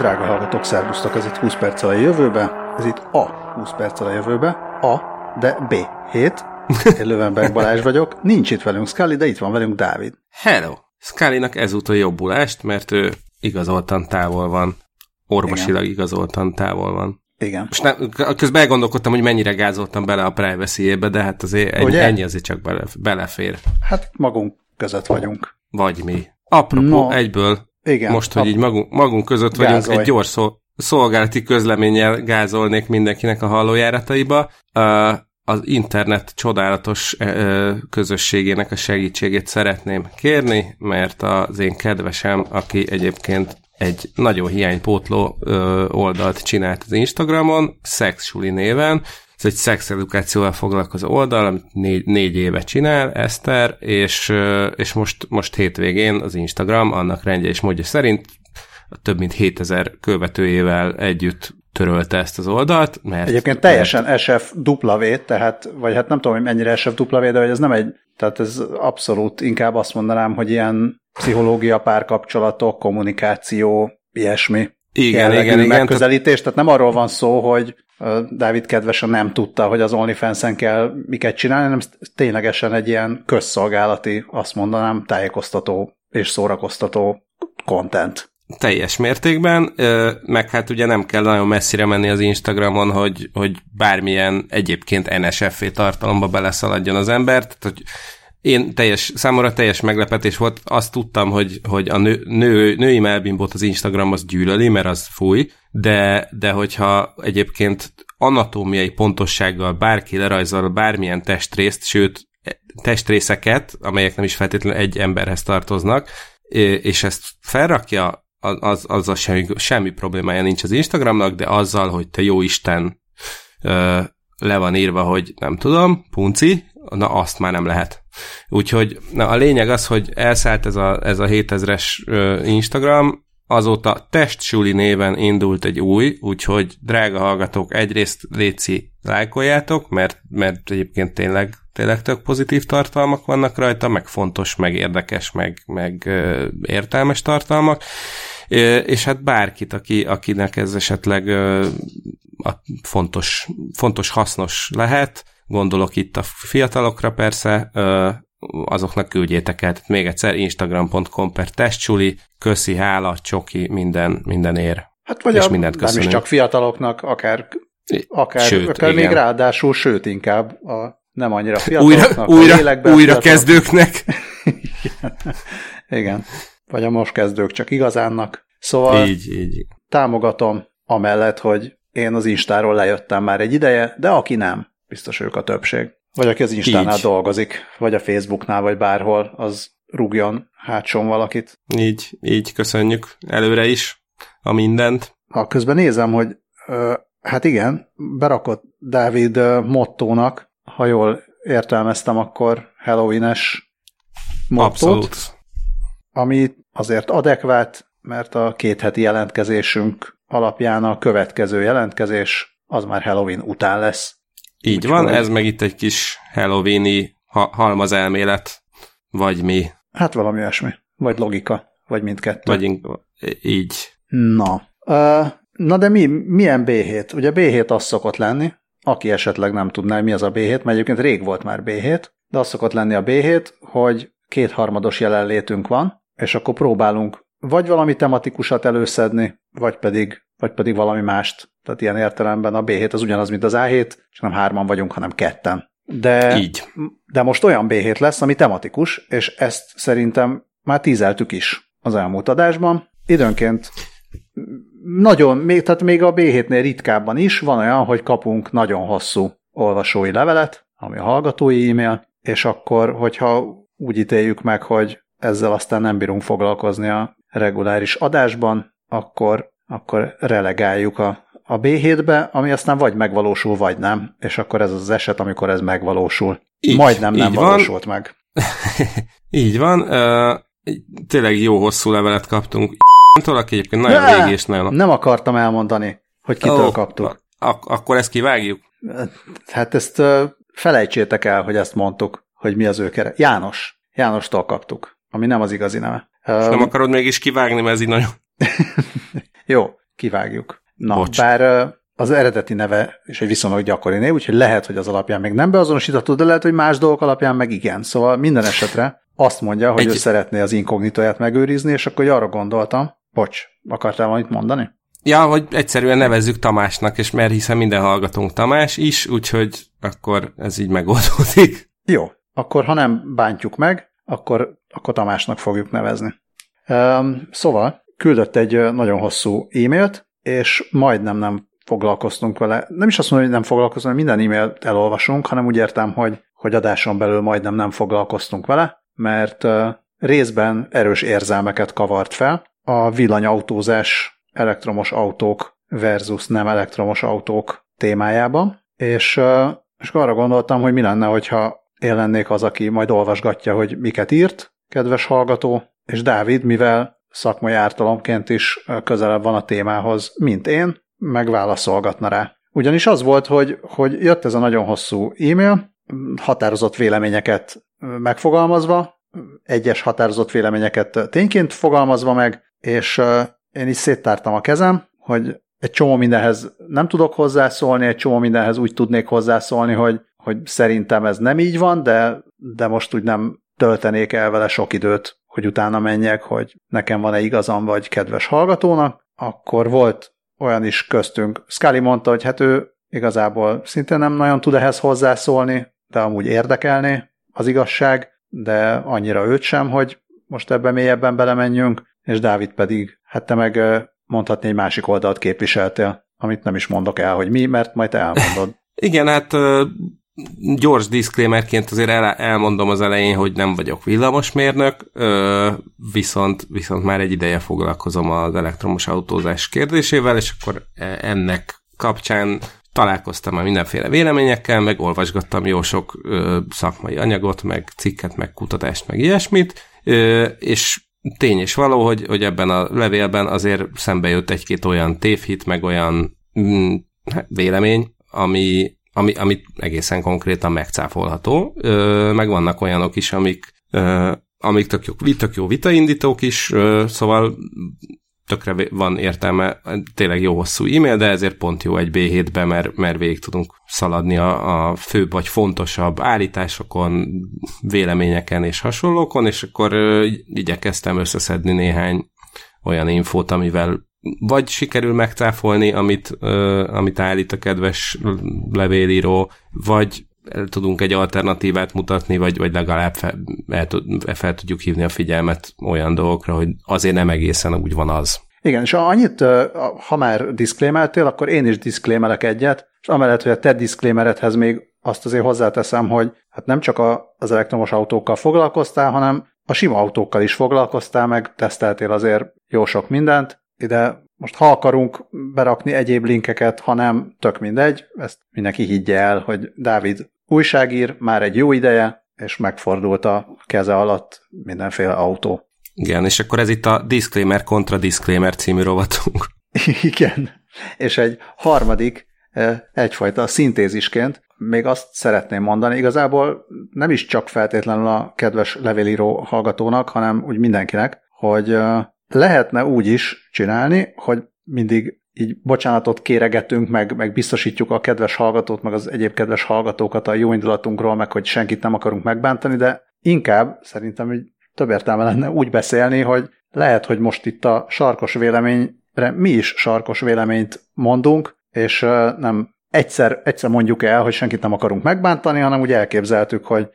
Drága hallgatók, szervusztok, ez itt 20 perccel a jövőbe, ez itt a 20 perccel a jövőbe, a, de B, 7. Én Lövenberg Balázs vagyok, nincs itt velünk Scully, de itt van velünk Dávid. Hello! Scully-nak ezúttal jobbulást, mert ő igazoltan távol van. Orvosilag Igen. igazoltan távol van. Igen. Most nem, közben elgondolkodtam, hogy mennyire gázoltam bele a privacy de hát azért ennyi, ennyi azért csak bele, belefér. Hát magunk között vagyunk. Vagy mi. Apropó, no, egyből, igen, most, hogy így magunk, magunk között vagyunk, gázolj. egy gyors szó, szolgálati közleménnyel gázolnék mindenkinek a hallójárataiba. Az internet csodálatos közösségének a segítségét szeretném kérni, mert az én kedvesem, aki egyébként egy nagyon hiánypótló oldalt csinált az Instagramon, Sexsuli néven, ez egy szexedukációval foglalkozó oldal, amit négy, négy éve csinál, Eszter, és, és most, most hétvégén az Instagram annak rendje és módja szerint több mint 7000 követőjével együtt törölte ezt az oldalt. Mert, Egyébként teljesen mert... SFW, tehát, vagy hát nem tudom, hogy mennyire SFW, de hogy ez nem egy, tehát ez abszolút inkább azt mondanám, hogy ilyen pszichológia, párkapcsolatok, kommunikáció, ilyesmi. Igen, igen, igen. Megközelítés, tehát nem arról van szó, hogy Dávid kedvesen nem tudta, hogy az OnlyFans-en kell miket csinálni, hanem ténylegesen egy ilyen közszolgálati, azt mondanám, tájékoztató és szórakoztató content. Teljes mértékben, meg hát ugye nem kell nagyon messzire menni az Instagramon, hogy, hogy bármilyen egyébként NSFV tartalomba beleszaladjon az ember, tehát hogy én teljes, számomra teljes meglepetés volt, azt tudtam, hogy, hogy a nő, nő, női melbimbot az Instagram az gyűlöli, mert az fúj, de, de hogyha egyébként anatómiai pontossággal bárki lerajzol bármilyen testrészt, sőt testrészeket, amelyek nem is feltétlenül egy emberhez tartoznak, és ezt felrakja, az, azzal semmi, semmi problémája nincs az Instagramnak, de azzal, hogy te jó Isten le van írva, hogy nem tudom, punci, na azt már nem lehet. Úgyhogy na, a lényeg az, hogy elszállt ez a, ez a 7000-es Instagram, azóta Testsuli néven indult egy új, úgyhogy drága hallgatók, egyrészt léci lájkoljátok, mert, mert egyébként tényleg, tényleg tök pozitív tartalmak vannak rajta, meg fontos, meg érdekes, meg, meg értelmes tartalmak, és hát bárkit, aki, akinek ez esetleg a fontos, fontos, hasznos lehet, gondolok itt a fiatalokra persze, azoknak küldjétek el. Tehát még egyszer instagram.com per testcsuli, köszi, hála, csoki, minden, minden ér. Hát vagy és a, mindent köszönünk. nem is csak fiataloknak, akár, akár, sőt, akár még ráadásul, sőt inkább a nem annyira fiataloknak, újra, újra, újra kezdőknek. Igen. Igen. Vagy a most kezdők csak igazánnak. Szóval így, így. támogatom amellett, hogy én az Instáról lejöttem már egy ideje, de aki nem, biztos ők a többség. Vagy aki az Instánál Így. dolgozik, vagy a Facebooknál, vagy bárhol, az rúgjon hátson valakit. Így, így köszönjük előre is a mindent. Ha közben nézem, hogy hát igen, berakott Dávid mottónak, ha jól értelmeztem, akkor Halloween-es mottót, Abszolút. ami azért adekvát, mert a két heti jelentkezésünk alapján a következő jelentkezés az már Halloween után lesz. Így Úgy van, ez meg itt egy kis halloweeni ha- halmaz elmélet, vagy mi. Hát valami olyasmi. Vagy logika, vagy mindkettő. Vagy így. Na. Uh, na de mi, milyen B7? Ugye B7 az szokott lenni, aki esetleg nem tudná, mi az a B7, mert egyébként rég volt már B7, de az szokott lenni a B7, hogy kétharmados jelenlétünk van, és akkor próbálunk vagy valami tematikusat előszedni, vagy pedig, vagy pedig valami mást. Tehát ilyen értelemben a B7 az ugyanaz, mint az A7, csak nem hárman vagyunk, hanem ketten. De, Így. de most olyan B7 lesz, ami tematikus, és ezt szerintem már tízeltük is az elmúlt adásban. Időnként nagyon, még, tehát még a B7-nél ritkábban is van olyan, hogy kapunk nagyon hosszú olvasói levelet, ami a hallgatói e-mail, és akkor, hogyha úgy ítéljük meg, hogy ezzel aztán nem bírunk foglalkozni a reguláris adásban, akkor, akkor relegáljuk a, a B7-be, ami aztán vagy megvalósul, vagy nem, és akkor ez az eset, amikor ez megvalósul. Így, Majdnem nem így valósult van. meg. így van. Uh, tényleg jó hosszú levelet kaptunk. Tól, aki egyébként nagyon ne, régi és nagyon... Nem akartam elmondani, hogy kitől oh, kaptuk. Ak- akkor ezt kivágjuk? Hát ezt uh, felejtsétek el, hogy ezt mondtuk, hogy mi az ő kere. János. Jánostól kaptuk, ami nem az igazi neve. És nem akarod mégis kivágni, mert ez így nagyon... Jó, kivágjuk. Na, Bocs. bár az eredeti neve is egy viszonylag gyakori név, úgyhogy lehet, hogy az alapján még nem beazonosítható, de lehet, hogy más dolgok alapján meg igen. Szóval minden esetre azt mondja, hogy egy... ő szeretné az inkognitóját megőrizni, és akkor arra gondoltam, bocs, akartál valamit mondani? Ja, hogy egyszerűen nevezzük Tamásnak, és mert hiszen minden hallgatónk Tamás is, úgyhogy akkor ez így megoldódik. Jó, akkor ha nem bántjuk meg, akkor, akkor Tamásnak fogjuk nevezni. Um, szóval küldött egy nagyon hosszú e-mailt, és majdnem nem foglalkoztunk vele. Nem is azt mondom, hogy nem foglalkozunk, minden e-mailt elolvasunk, hanem úgy értem, hogy, hogy adáson belül majdnem nem foglalkoztunk vele, mert részben erős érzelmeket kavart fel. A villanyautózás elektromos autók versus nem elektromos autók témájában, és, és arra gondoltam, hogy mi lenne, hogyha én lennék az, aki majd olvasgatja, hogy miket írt, kedves hallgató, és Dávid, mivel szakmai ártalomként is közelebb van a témához, mint én, megválaszolgatna rá. Ugyanis az volt, hogy, hogy jött ez a nagyon hosszú e-mail, határozott véleményeket megfogalmazva, egyes határozott véleményeket tényként fogalmazva meg, és én is széttártam a kezem, hogy egy csomó mindenhez nem tudok hozzászólni, egy csomó mindenhez úgy tudnék hozzászólni, hogy, hogy szerintem ez nem így van, de, de most úgy nem töltenék el vele sok időt, hogy utána menjek, hogy nekem van-e igazam, vagy kedves hallgatónak. Akkor volt olyan is köztünk. Scully mondta, hogy hát ő igazából szinte nem nagyon tud ehhez hozzászólni, de amúgy érdekelné az igazság, de annyira őt sem, hogy most ebben mélyebben belemenjünk, és Dávid pedig, hát te meg mondhatni egy másik oldalt képviseltél, amit nem is mondok el, hogy mi, mert majd elmondod. Igen, hát gyors disclaimerként azért el, elmondom az elején, hogy nem vagyok villamosmérnök, viszont, viszont már egy ideje foglalkozom az elektromos autózás kérdésével, és akkor e, ennek kapcsán találkoztam már mindenféle véleményekkel, meg olvasgattam jó sok szakmai anyagot, meg cikket, meg kutatást, meg ilyesmit, és tény és való, hogy, hogy ebben a levélben azért szembe jött egy-két olyan tévhit, meg olyan mm, hát vélemény, ami, ami, amit egészen konkrétan megcáfolható, ö, meg vannak olyanok is, amik, ö, amik tök jó, tök jó vitaindítók is, ö, szóval tökre van értelme, tényleg jó hosszú e-mail, de ezért pont jó egy B7-be, mert, mert végig tudunk szaladni a, a főbb vagy fontosabb állításokon, véleményeken és hasonlókon, és akkor ö, igyekeztem összeszedni néhány olyan infót, amivel vagy sikerül megcáfolni, amit, ö, amit állít a kedves levélíró, vagy tudunk egy alternatívát mutatni, vagy, vagy legalább fel, el, fel tudjuk hívni a figyelmet olyan dolgokra, hogy azért nem egészen úgy van az. Igen, és annyit, ha már diszklémeltél, akkor én is diszklémelek egyet, és amellett, hogy a te diszklémeredhez még azt azért hozzáteszem, hogy hát nem csak az elektromos autókkal foglalkoztál, hanem a sima autókkal is foglalkoztál, meg teszteltél azért jó sok mindent, ide most ha akarunk berakni egyéb linkeket, ha nem, tök mindegy, ezt mindenki higgye el, hogy Dávid újságír már egy jó ideje, és megfordult a keze alatt mindenféle autó. Igen, és akkor ez itt a Disclaimer kontra Disclaimer című rovatunk. Igen, és egy harmadik, egyfajta szintézisként még azt szeretném mondani, igazából nem is csak feltétlenül a kedves levélíró hallgatónak, hanem úgy mindenkinek, hogy lehetne úgy is csinálni, hogy mindig így bocsánatot kéregetünk, meg, meg biztosítjuk a kedves hallgatót, meg az egyéb kedves hallgatókat a jó indulatunkról, meg hogy senkit nem akarunk megbántani, de inkább szerintem hogy több értelme lenne úgy beszélni, hogy lehet, hogy most itt a sarkos véleményre mi is sarkos véleményt mondunk, és nem egyszer, egyszer mondjuk el, hogy senkit nem akarunk megbántani, hanem úgy elképzeltük, hogy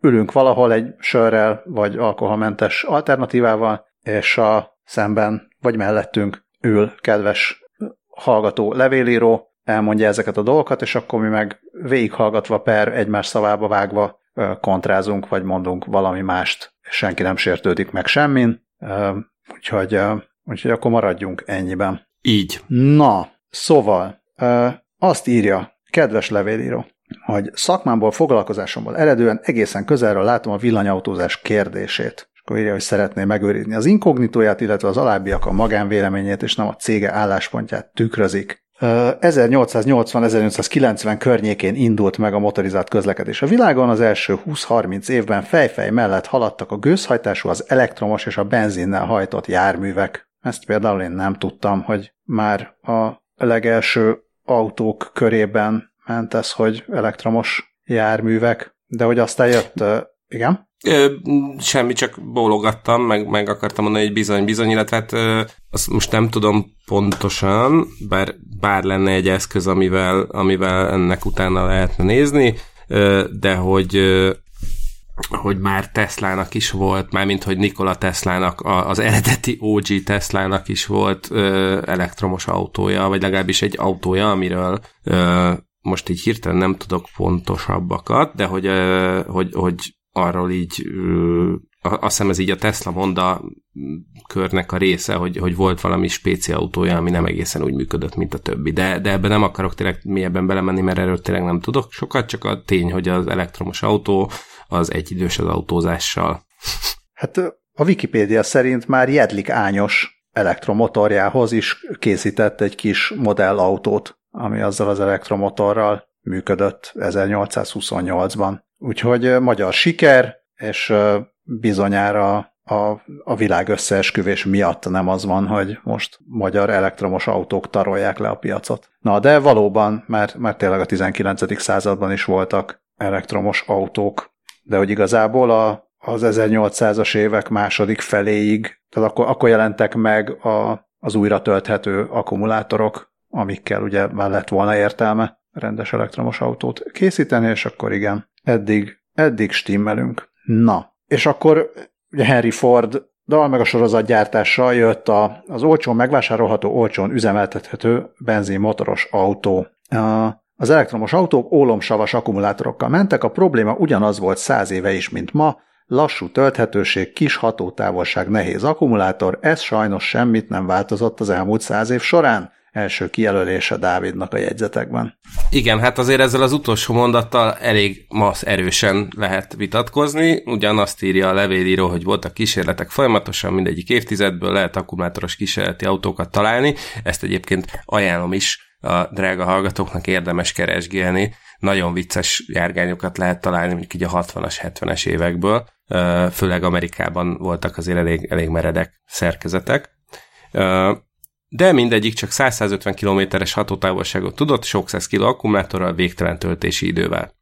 ülünk valahol egy sörrel, vagy alkoholmentes alternatívával, és a szemben, vagy mellettünk ül kedves hallgató levélíró, elmondja ezeket a dolgokat, és akkor mi meg végighallgatva per egymás szavába vágva kontrázunk, vagy mondunk valami mást, és senki nem sértődik meg semmin, úgyhogy, úgyhogy akkor maradjunk ennyiben. Így. Na, szóval azt írja, kedves levélíró, hogy szakmámból, foglalkozásomból eredően egészen közelről látom a villanyautózás kérdését akkor írja, hogy szeretné megőrizni az inkognitóját, illetve az alábbiak a magánvéleményét és nem a cége álláspontját tükrözik. 1880-1890 környékén indult meg a motorizált közlekedés a világon, az első 20-30 évben fejfej mellett haladtak a gőzhajtású, az elektromos és a benzinnel hajtott járművek. Ezt például én nem tudtam, hogy már a legelső autók körében ment ez, hogy elektromos járművek, de hogy aztán jött, igen? Ö, semmi, csak bólogattam, meg, meg akartam mondani, hogy bizony, bizony, illetve hát ö, azt most nem tudom pontosan, bár, bár lenne egy eszköz, amivel, amivel ennek utána lehetne nézni, ö, de hogy ö, hogy már Teslának is volt, mármint hogy Nikola Teslának, az eredeti OG Teslának is volt ö, elektromos autója, vagy legalábbis egy autója, amiről ö, most így hirtelen nem tudok pontosabbakat, de hogy, ö, hogy, hogy arról így azt hiszem ez így a Tesla Honda körnek a része, hogy, hogy volt valami spéci autója, ami nem egészen úgy működött, mint a többi. De, de ebben nem akarok tényleg mélyebben belemenni, mert erről tényleg nem tudok sokat, csak a tény, hogy az elektromos autó az egyidős az autózással. Hát a Wikipédia szerint már Jedlik Ányos elektromotorjához is készített egy kis modellautót, ami azzal az elektromotorral működött 1828-ban. Úgyhogy magyar siker, és bizonyára a, a világ összeesküvés miatt nem az van, hogy most magyar elektromos autók tarolják le a piacot. Na, de valóban, mert, mert tényleg a 19. században is voltak elektromos autók, de hogy igazából a, az 1800-as évek második feléig, tehát akkor, akkor jelentek meg a, az újra tölthető akkumulátorok, amikkel ugye már lett volna értelme rendes elektromos autót készíteni, és akkor igen, eddig, eddig stimmelünk. Na, és akkor ugye Henry Ford dal meg a sorozat gyártással jött a, az olcsón megvásárolható, olcsón üzemeltethető benzinmotoros autó. Az elektromos autók ólomsavas akkumulátorokkal mentek, a probléma ugyanaz volt száz éve is, mint ma, lassú tölthetőség, kis hatótávolság, nehéz akkumulátor, ez sajnos semmit nem változott az elmúlt száz év során első kijelölése Dávidnak a jegyzetekben. Igen, hát azért ezzel az utolsó mondattal elég masz erősen lehet vitatkozni. Ugyanazt írja a levélíró, hogy voltak kísérletek folyamatosan, mindegyik évtizedből lehet akkumulátoros kísérleti autókat találni. Ezt egyébként ajánlom is a drága hallgatóknak érdemes keresgélni. Nagyon vicces járgányokat lehet találni, mondjuk így a 60-as, 70-es évekből. Főleg Amerikában voltak azért elég, elég meredek szerkezetek de mindegyik csak 150 kilométeres hatótávolságot tudott, sok száz kiló akkumulátorral, végtelen töltési idővel.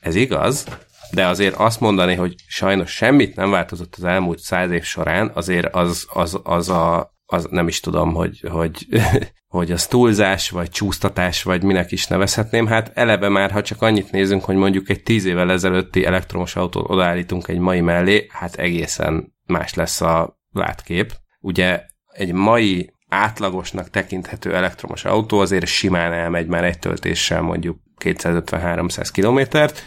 Ez igaz, de azért azt mondani, hogy sajnos semmit nem változott az elmúlt száz év során, azért az, az, az a az nem is tudom, hogy, hogy, hogy az túlzás, vagy csúsztatás, vagy minek is nevezhetném. Hát eleve már, ha csak annyit nézünk, hogy mondjuk egy tíz évvel ezelőtti elektromos autót odaállítunk egy mai mellé, hát egészen más lesz a látkép. Ugye egy mai átlagosnak tekinthető elektromos autó azért simán elmegy már egy töltéssel mondjuk 250-300 kilométert.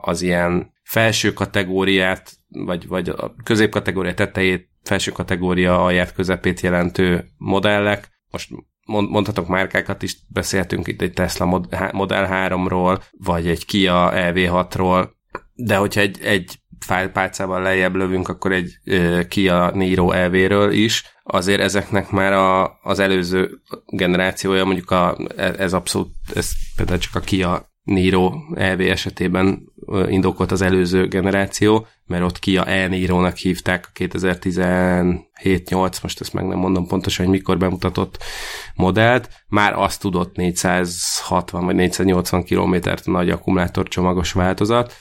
Az ilyen felső kategóriát, vagy, vagy a középkategória tetejét, felső kategória alját közepét jelentő modellek, most mondhatok márkákat is, beszéltünk itt egy Tesla Model 3-ról, vagy egy Kia EV6-ról, de hogyha egy, egy fájlpálcával lejjebb lövünk, akkor egy Kia Niro EV-ről is, azért ezeknek már a, az előző generációja, mondjuk a, ez abszolút, ez például csak a Kia Niro EV esetében indokolt az előző generáció, mert ott Kia e-Niro-nak hívták a 2017-8, most ezt meg nem mondom pontosan, hogy mikor bemutatott modellt, már azt tudott 460 vagy 480 kilométert nagy akkumulátorcsomagos változat,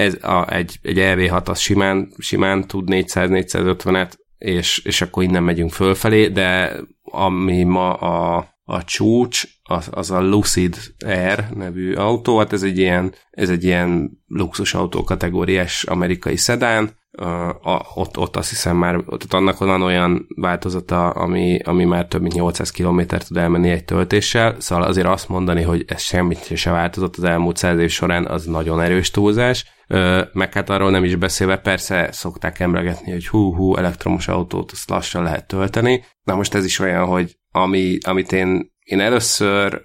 ez a, egy, egy EV6 az simán, simán tud 400-450-et, és, és akkor innen megyünk fölfelé, de ami ma a, a csúcs, az, az a Lucid Air nevű autó, hát ez egy ilyen, ez egy ilyen luxus autó kategóriás amerikai szedán, a, ott, ott azt hiszem már, ott annak van olyan változata, ami, ami már több mint 800 km tud elmenni egy töltéssel, szóval azért azt mondani, hogy ez semmit se változott az elmúlt száz év során, az nagyon erős túlzás, meg hát arról nem is beszélve, persze szokták emlegetni, hogy hú-hú, elektromos autót azt lassan lehet tölteni, na most ez is olyan, hogy ami, amit én, én először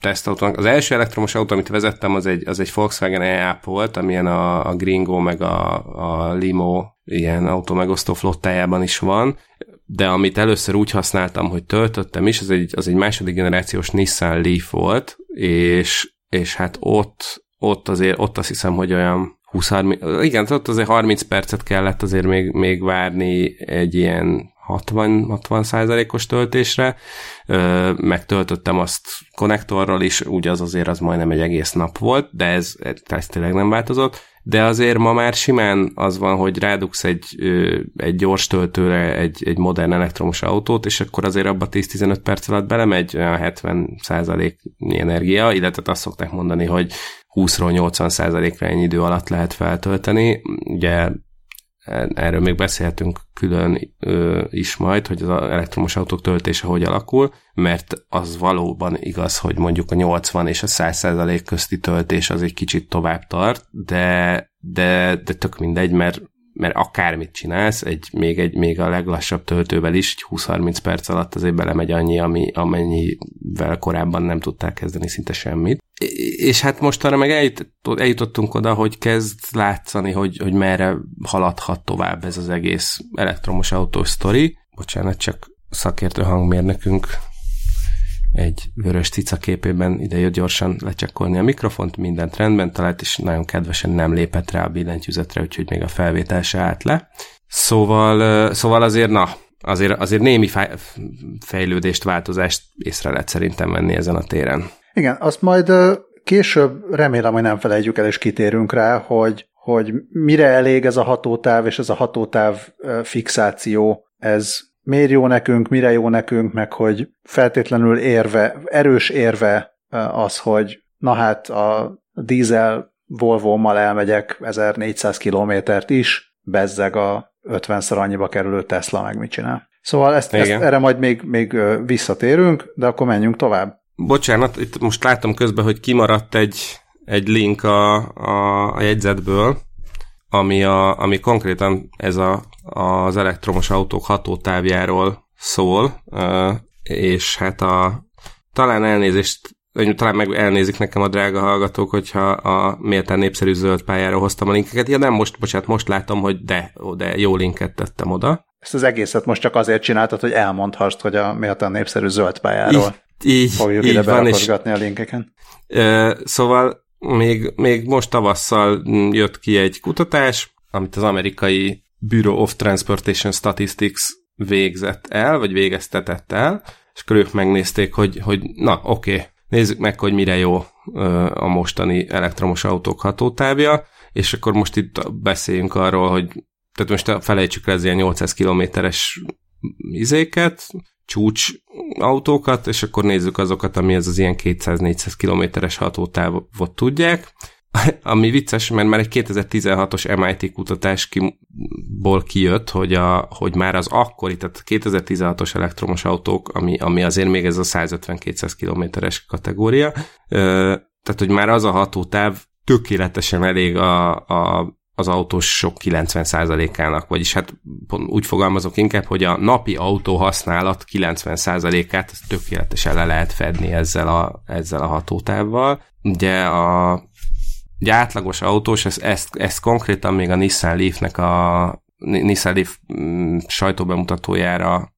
tesztautónak. Az első elektromos autó, amit vezettem, az egy, az egy Volkswagen e volt, amilyen a, a Gringo meg a, a Limo ilyen autómegosztó flottájában is van, de amit először úgy használtam, hogy töltöttem is, az egy, az egy második generációs Nissan Leaf volt, és, és hát ott ott azért, ott azt hiszem, hogy olyan 20 30, igen, ott azért 30 percet kellett azért még, még várni egy ilyen 60, százalékos töltésre, megtöltöttem azt konnektorral is, úgy az azért az majdnem egy egész nap volt, de ez, ez tényleg nem változott, de azért ma már simán az van, hogy rádugsz egy, egy gyors töltőre egy, egy modern elektromos autót, és akkor azért abba 10-15 perc alatt belemegy olyan 70 energia, illetve azt szokták mondani, hogy 20-ról 80 százalékra ennyi idő alatt lehet feltölteni. Ugye erről még beszélhetünk külön ö, is majd, hogy az elektromos autók töltése hogy alakul, mert az valóban igaz, hogy mondjuk a 80 és a 100 százalék közti töltés az egy kicsit tovább tart, de, de, de tök mindegy, mert mert akármit csinálsz, egy, még, egy, még a leglassabb töltővel is 20-30 perc alatt azért belemegy annyi, ami, amennyivel korábban nem tudták kezdeni szinte semmit. És hát most arra meg eljutottunk oda, hogy kezd látszani, hogy, hogy merre haladhat tovább ez az egész elektromos autós sztori. Bocsánat, csak szakértő hangmérnökünk egy vörös cica képében ide jött gyorsan lecsekkolni a mikrofont, mindent rendben talált, és nagyon kedvesen nem lépett rá a billentyűzetre, úgyhogy még a felvétel se állt le. Szóval, szóval azért, na, azért, azért némi fejlődést, változást észre lehet szerintem venni ezen a téren. Igen, azt majd később remélem, hogy nem felejtjük el, és kitérünk rá, hogy, hogy mire elég ez a hatótáv, és ez a hatótáv fixáció, ez miért jó nekünk, mire jó nekünk, meg hogy feltétlenül érve, erős érve az, hogy na hát a dízel Volvo-mal elmegyek 1400 kilométert is, bezzeg a 50-szer annyiba kerülő Tesla meg mit csinál. Szóval ezt, ezt erre majd még, még visszatérünk, de akkor menjünk tovább. Bocsánat, itt most látom közben, hogy kimaradt egy, egy link a, a, a jegyzetből, ami, a, ami konkrétan ez a, az elektromos autók hatótávjáról szól, és hát a, talán elnézést, talán meg elnézik nekem a drága hallgatók, hogyha a méltán népszerű zöld pályára hoztam a linkeket. Ja nem, most, bocsánat, most látom, hogy de, de jó linket tettem oda. Ezt az egészet most csak azért csináltad, hogy elmondhassd, hogy a méltán népszerű zöld pályáról így, így, fogjuk így ide van, és, a linkeken. Szóval még, még most tavasszal jött ki egy kutatás, amit az amerikai Bureau of Transportation Statistics végzett el, vagy végeztetett el, és akkor ők megnézték, hogy, hogy na, oké, okay, nézzük meg, hogy mire jó a mostani elektromos autók hatótávja, és akkor most itt beszéljünk arról, hogy tehát most felejtsük le az ilyen 800 kilométeres izéket, csúcs autókat, és akkor nézzük azokat, ami ez az ilyen 200-400 kilométeres hatótávot tudják, ami vicces, mert már egy 2016-os MIT kutatásból kijött, hogy, a, hogy már az akkori, tehát 2016-os elektromos autók, ami, ami azért még ez a 150-200 kilométeres kategória, tehát hogy már az a hatótáv tökéletesen elég a, a az autósok 90%-ának, vagyis hát úgy fogalmazok inkább, hogy a napi autó használat 90%-át tökéletesen le lehet fedni ezzel a, ezzel a hatótávval. Ugye a egy átlagos autós, ezt, ezt, ezt konkrétan még a Nissan Leaf-nek a Nissan Leaf mm, sajtóbemutatójára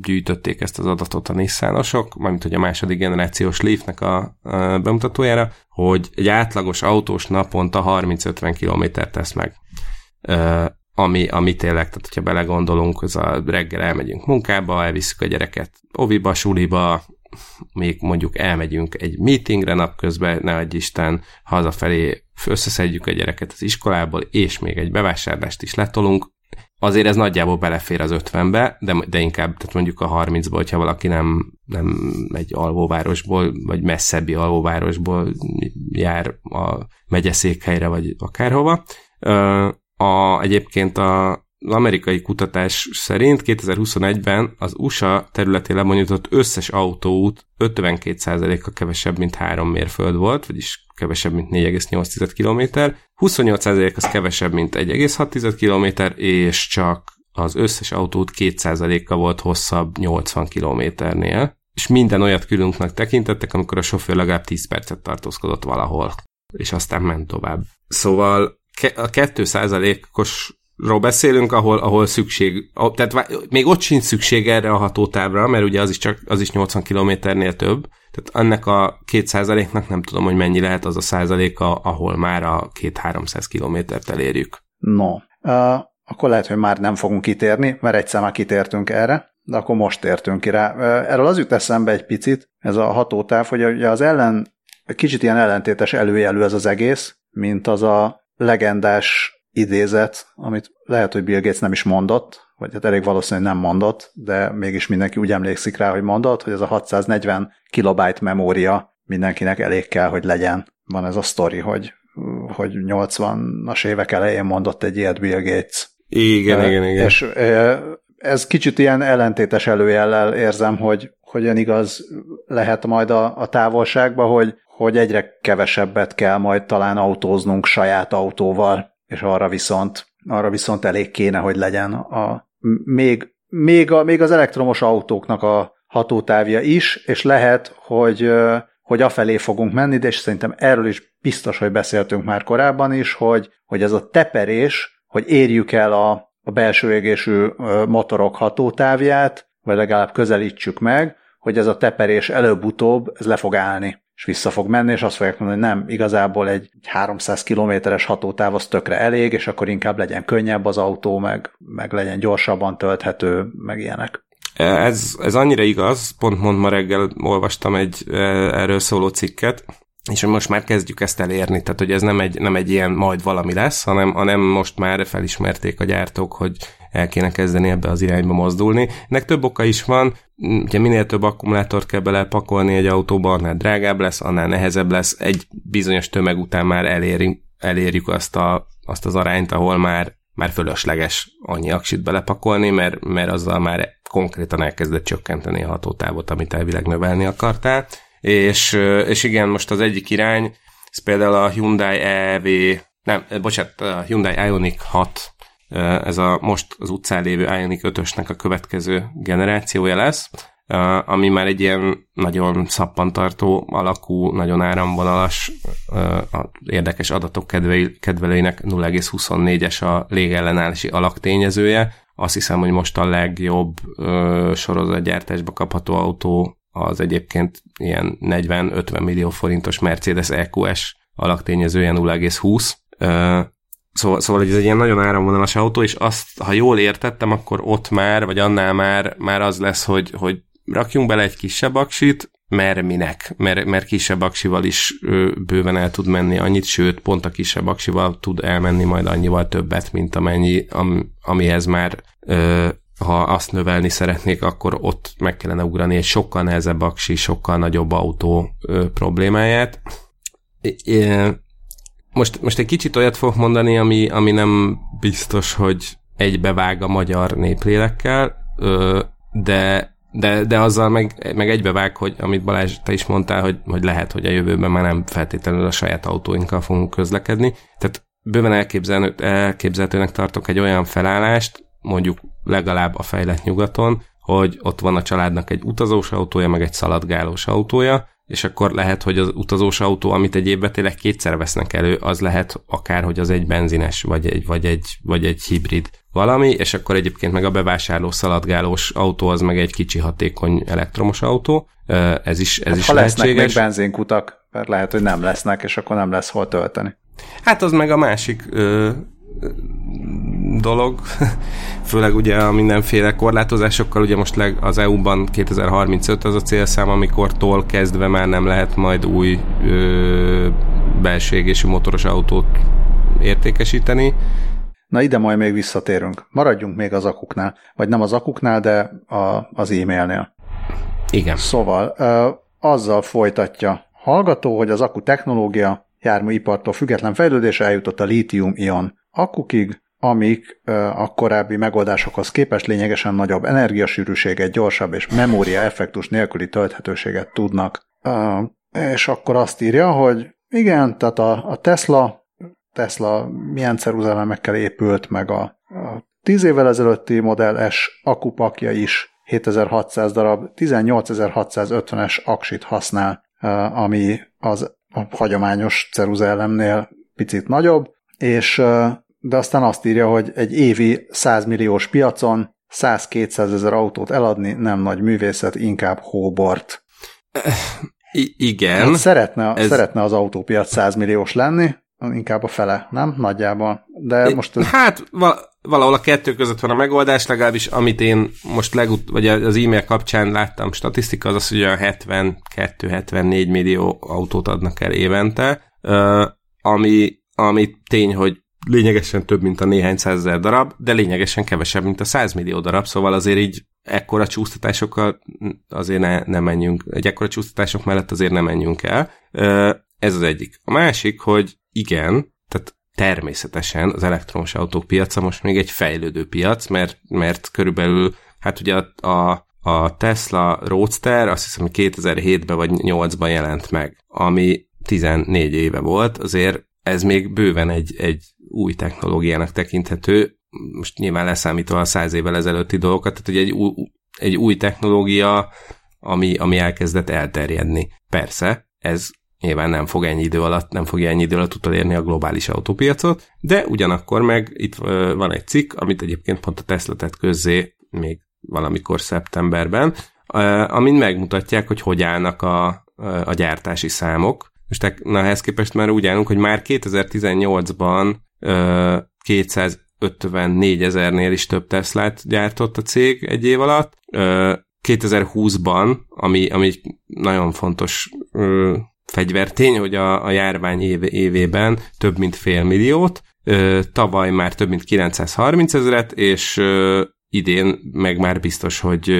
gyűjtötték ezt az adatot a Nissanosok, mármint hogy a második generációs Leaf-nek a, a bemutatójára, hogy egy átlagos autós naponta 30-50 kilométert tesz meg. Uh, ami, ami tényleg, tehát hogyha belegondolunk, az a reggel elmegyünk munkába, elviszük a gyereket oviba, suliba, még mondjuk elmegyünk egy meetingre napközben, ne adj Isten, hazafelé összeszedjük a gyereket az iskolából, és még egy bevásárlást is letolunk, azért ez nagyjából belefér az 50-be, de, de inkább tehát mondjuk a 30-ba, hogyha valaki nem, nem egy alvóvárosból, vagy messzebbi alvóvárosból jár a megyeszékhelyre, vagy akárhova. A, egyébként a, amerikai kutatás szerint 2021-ben az USA területén lebonyolított összes autóút 52%-a kevesebb, mint 3 mérföld volt, vagyis kevesebb, mint 4,8 km, 28% az kevesebb, mint 1,6 km, és csak az összes autót 2%-a volt hosszabb 80 kilométernél, és minden olyat külünknek tekintettek, amikor a sofőr legalább 10 percet tartózkodott valahol, és aztán ment tovább. Szóval a 2%-os ról beszélünk, ahol, ahol szükség, tehát még ott sincs szükség erre a hatótávra, mert ugye az is csak az is 80 kilométernél több, tehát ennek a két százaléknak nem tudom, hogy mennyi lehet az a százaléka, ahol már a két-háromszáz kilométert elérjük. No, uh, akkor lehet, hogy már nem fogunk kitérni, mert egyszer már kitértünk erre, de akkor most tértünk ki rá. Erről az jut eszembe egy picit, ez a hatótáv, hogy ugye az ellen, kicsit ilyen ellentétes előjelű ez az egész, mint az a legendás idézet, amit lehet, hogy Bill Gates nem is mondott, vagy hát elég valószínű, hogy nem mondott, de mégis mindenki úgy emlékszik rá, hogy mondott, hogy ez a 640 kilobájt memória mindenkinek elég kell, hogy legyen. Van ez a sztori, hogy, hogy 80-as évek elején mondott egy ilyet Bill Gates. Igen, e, igen, igen. És ez kicsit ilyen ellentétes előjellel érzem, hogy hogyan igaz lehet majd a, a távolságba, hogy, hogy egyre kevesebbet kell majd talán autóznunk saját autóval, és arra viszont, arra viszont elég kéne, hogy legyen a, még, még, a, még az elektromos autóknak a hatótávja is, és lehet, hogy, hogy afelé fogunk menni, de és szerintem erről is biztos, hogy beszéltünk már korábban is, hogy, hogy ez a teperés, hogy érjük el a, a belső égésű motorok hatótávját, vagy legalább közelítsük meg, hogy ez a teperés előbb-utóbb ez le fog állni és vissza fog menni, és azt fogják mondani, hogy nem, igazából egy 300 kilométeres hatótáv az tökre elég, és akkor inkább legyen könnyebb az autó, meg, meg legyen gyorsabban tölthető, meg ilyenek. Ez, ez annyira igaz, pont mond ma reggel olvastam egy e, erről szóló cikket, és most már kezdjük ezt elérni, tehát hogy ez nem egy, nem egy ilyen majd valami lesz, hanem, hanem most már felismerték a gyártók, hogy el kéne kezdeni ebbe az irányba mozdulni. Ennek több oka is van, ugye minél több akkumulátort kell belepakolni egy autóba, annál drágább lesz, annál nehezebb lesz, egy bizonyos tömeg után már elérünk, elérjük azt, a, azt az arányt, ahol már már fölösleges annyi aksit belepakolni, mert, mert azzal már konkrétan elkezdett csökkenteni a hatótávot, amit elvileg növelni akartál. És, és igen, most az egyik irány, ez például a Hyundai EV, nem, bocsánat, a Hyundai Ioniq 6 ez a most az utcán lévő Ioniq 5-ösnek a következő generációja lesz, ami már egy ilyen nagyon szappantartó alakú, nagyon áramvonalas, érdekes adatok kedvelőinek 0,24-es a légellenállási alaktényezője. Azt hiszem, hogy most a legjobb sorozatgyártásba kapható autó az egyébként ilyen 40-50 millió forintos Mercedes EQS alaktényezője 0,20. Szóval, szóval ez egy ilyen nagyon áramvonalas autó, és azt, ha jól értettem, akkor ott már, vagy annál már, már az lesz, hogy, hogy rakjunk bele egy kisebb aksit, mert minek? Mert, mert kisebb aksival is bőven el tud menni annyit, sőt, pont a kisebb aksival tud elmenni majd annyival többet, mint amennyi, am, amihez már ö, ha azt növelni szeretnék, akkor ott meg kellene ugrani egy sokkal nehezebb aksi, sokkal nagyobb autó ö, problémáját. Most, most egy kicsit olyat fogok mondani, ami, ami nem biztos, hogy egybevág a magyar néplélekkel, de, de, de azzal meg, meg egybevág, hogy amit Balázs, te is mondtál, hogy, hogy lehet, hogy a jövőben már nem feltétlenül a saját autóinkkal fogunk közlekedni. Tehát bőven elképzelhető, elképzelhetőnek tartok egy olyan felállást, mondjuk legalább a fejlett nyugaton, hogy ott van a családnak egy utazós autója, meg egy szaladgálós autója, és akkor lehet, hogy az utazós autó, amit egy évben tényleg kétszer vesznek elő, az lehet akár, hogy az egy benzines, vagy egy, vagy egy, vagy egy hibrid valami, és akkor egyébként meg a bevásárló szaladgálós autó az meg egy kicsi hatékony elektromos autó. Ez is, ez hát, is ha lehetséges. lesznek még benzinkutak, mert lehet, hogy nem lesznek, és akkor nem lesz hol tölteni. Hát az meg a másik ö, dolog, főleg ugye a mindenféle korlátozásokkal, ugye most leg, az EU-ban 2035 az a célszám, amikortól kezdve már nem lehet majd új ö, belső égésű motoros autót értékesíteni. Na ide majd még visszatérünk. Maradjunk még az akuknál. Vagy nem az akuknál, de a, az e-mailnél. Igen. Szóval ö, azzal folytatja hallgató, hogy az akku technológia járműipartól független fejlődése eljutott a lítium-ion akukig, amik a korábbi megoldásokhoz képest lényegesen nagyobb energiasűrűséget, gyorsabb és memória effektus nélküli tölthetőséget tudnak. És akkor azt írja, hogy igen, tehát a, a Tesla, Tesla milyen ceruzelemekkel épült, meg a, a 10 évvel ezelőtti Model S akupakja is 7600 darab, 18650-es aksit használ, ami az a hagyományos ceruzellemnél picit nagyobb, és de aztán azt írja, hogy egy évi 100 milliós piacon 100-200 ezer autót eladni nem nagy művészet, inkább hóbort. I- igen. Hát szeretne, ez... szeretne az autópiac 100 milliós lenni, inkább a fele, nem? Nagyjából. De I- most... Ez... Hát val- valahol a kettő között van a megoldás, legalábbis amit én most legut- vagy az e-mail kapcsán láttam statisztika, az az, hogy olyan 72-74 millió autót adnak el évente, ami, ami tény, hogy lényegesen több, mint a néhány százezer darab, de lényegesen kevesebb, mint a 100 millió darab, szóval azért így ekkora csúsztatásokkal azért ne, ne menjünk, egy ekkora csúsztatások mellett azért ne menjünk el. Ez az egyik. A másik, hogy igen, tehát természetesen az elektromos autók piaca most még egy fejlődő piac, mert, mert körülbelül, hát ugye a, a, a Tesla Roadster azt hiszem 2007-ben vagy 2008-ban jelent meg, ami 14 éve volt, azért ez még bőven egy, egy új technológiának tekinthető, most nyilván leszámítva a száz évvel ezelőtti dolgokat, tehát hogy egy új, egy új technológia, ami, ami elkezdett elterjedni. Persze, ez nyilván nem fog ennyi idő alatt, nem fogja ennyi idő alatt utolérni a globális autópiacot, de ugyanakkor meg itt van egy cikk, amit egyébként pont a Tesla tett közzé még valamikor szeptemberben, amin megmutatják, hogy hogy állnak a, a gyártási számok. Most na, ehhez képest már úgy állunk, hogy már 2018-ban 254 ezernél is több Teslát gyártott a cég egy év alatt. 2020-ban, ami, ami nagyon fontos fegyvertény, hogy a, a járvány év, évében több mint fél milliót, tavaly már több mint 930 ezeret, és idén meg már biztos, hogy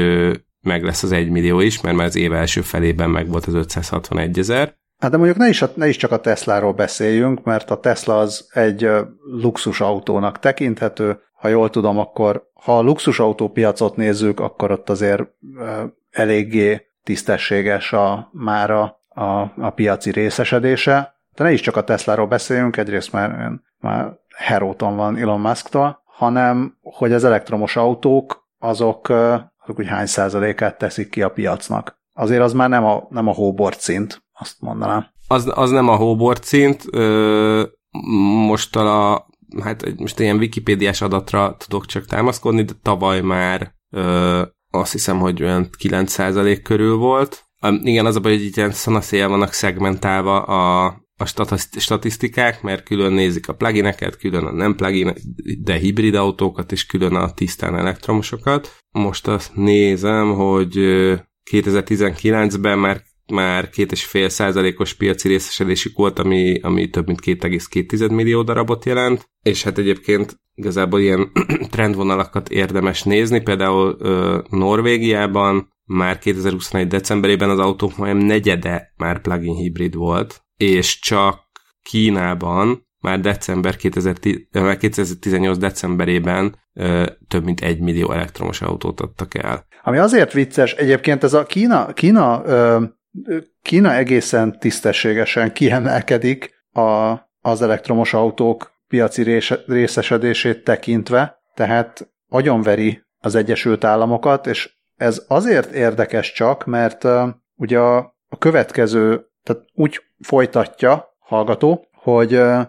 meg lesz az 1 millió is, mert már az év első felében meg volt az 561 ezer. Hát de mondjuk ne is, ne is csak a Tesláról beszéljünk, mert a Tesla az egy luxus autónak tekinthető. Ha jól tudom, akkor ha a luxusautó piacot nézzük, akkor ott azért eléggé tisztességes a, már a, a, a piaci részesedése. De ne is csak a Tesláról beszéljünk, egyrészt már, már heróton van Elon Musktól, hanem hogy az elektromos autók azok, azok úgy hány százalékát teszik ki a piacnak. Azért az már nem a, nem a hóbort szint, azt mondanám. Az, az nem a hóbort szint, most a, hát most ilyen wikipédiás adatra tudok csak támaszkodni, de tavaly már ö, azt hiszem, hogy olyan 9% körül volt. Igen, az a baj, hogy ilyen szanaszéjel vannak szegmentálva a, a statisztikák, mert külön nézik a plugineket, külön a nem plugin, de hibrid autókat, és külön a tisztán elektromosokat. Most azt nézem, hogy 2019-ben már már két és fél százalékos piaci részesedésük volt, ami, ami több mint 2,2 millió darabot jelent, és hát egyébként igazából ilyen trendvonalakat érdemes nézni, például ö, Norvégiában már 2021 decemberében az autók majdnem negyede már plug-in hibrid volt, és csak Kínában már december 2018 decemberében ö, több mint egy millió elektromos autót adtak el. Ami azért vicces, egyébként ez a Kína, Kína ö, Kína egészen tisztességesen kiemelkedik a, az elektromos autók piaci részesedését tekintve, tehát agyonveri az Egyesült Államokat, és ez azért érdekes csak, mert uh, ugye a, a következő, tehát úgy folytatja hallgató, hogy uh,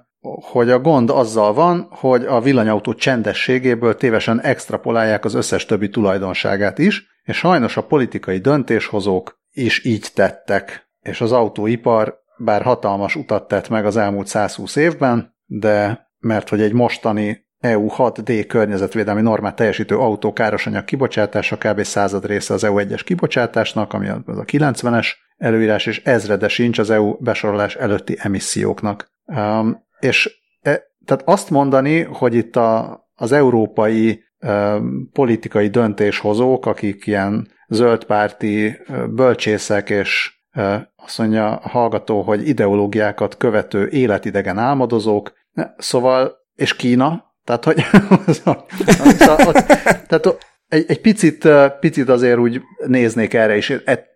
hogy a gond azzal van, hogy a villanyautó csendességéből tévesen extrapolálják az összes többi tulajdonságát is, és sajnos a politikai döntéshozók is így tettek, és az autóipar bár hatalmas utat tett meg az elmúlt 120 évben, de mert hogy egy mostani EU 6D környezetvédelmi normát teljesítő autó károsanyag kibocsátása kb. század része az EU 1-es kibocsátásnak, ami az a 90-es előírás, és ezrede sincs az EU besorolás előtti emissziókpárti Um, és e, tehát azt mondani, hogy itt a, az európai um, politikai döntéshozók, akik ilyen zöldpárti bölcsészek, és azt mondja a hallgató, hogy ideológiákat követő életidegen álmodozók, szóval, és Kína, tehát, hogy tehát egy, egy picit, picit azért úgy néznék erre is,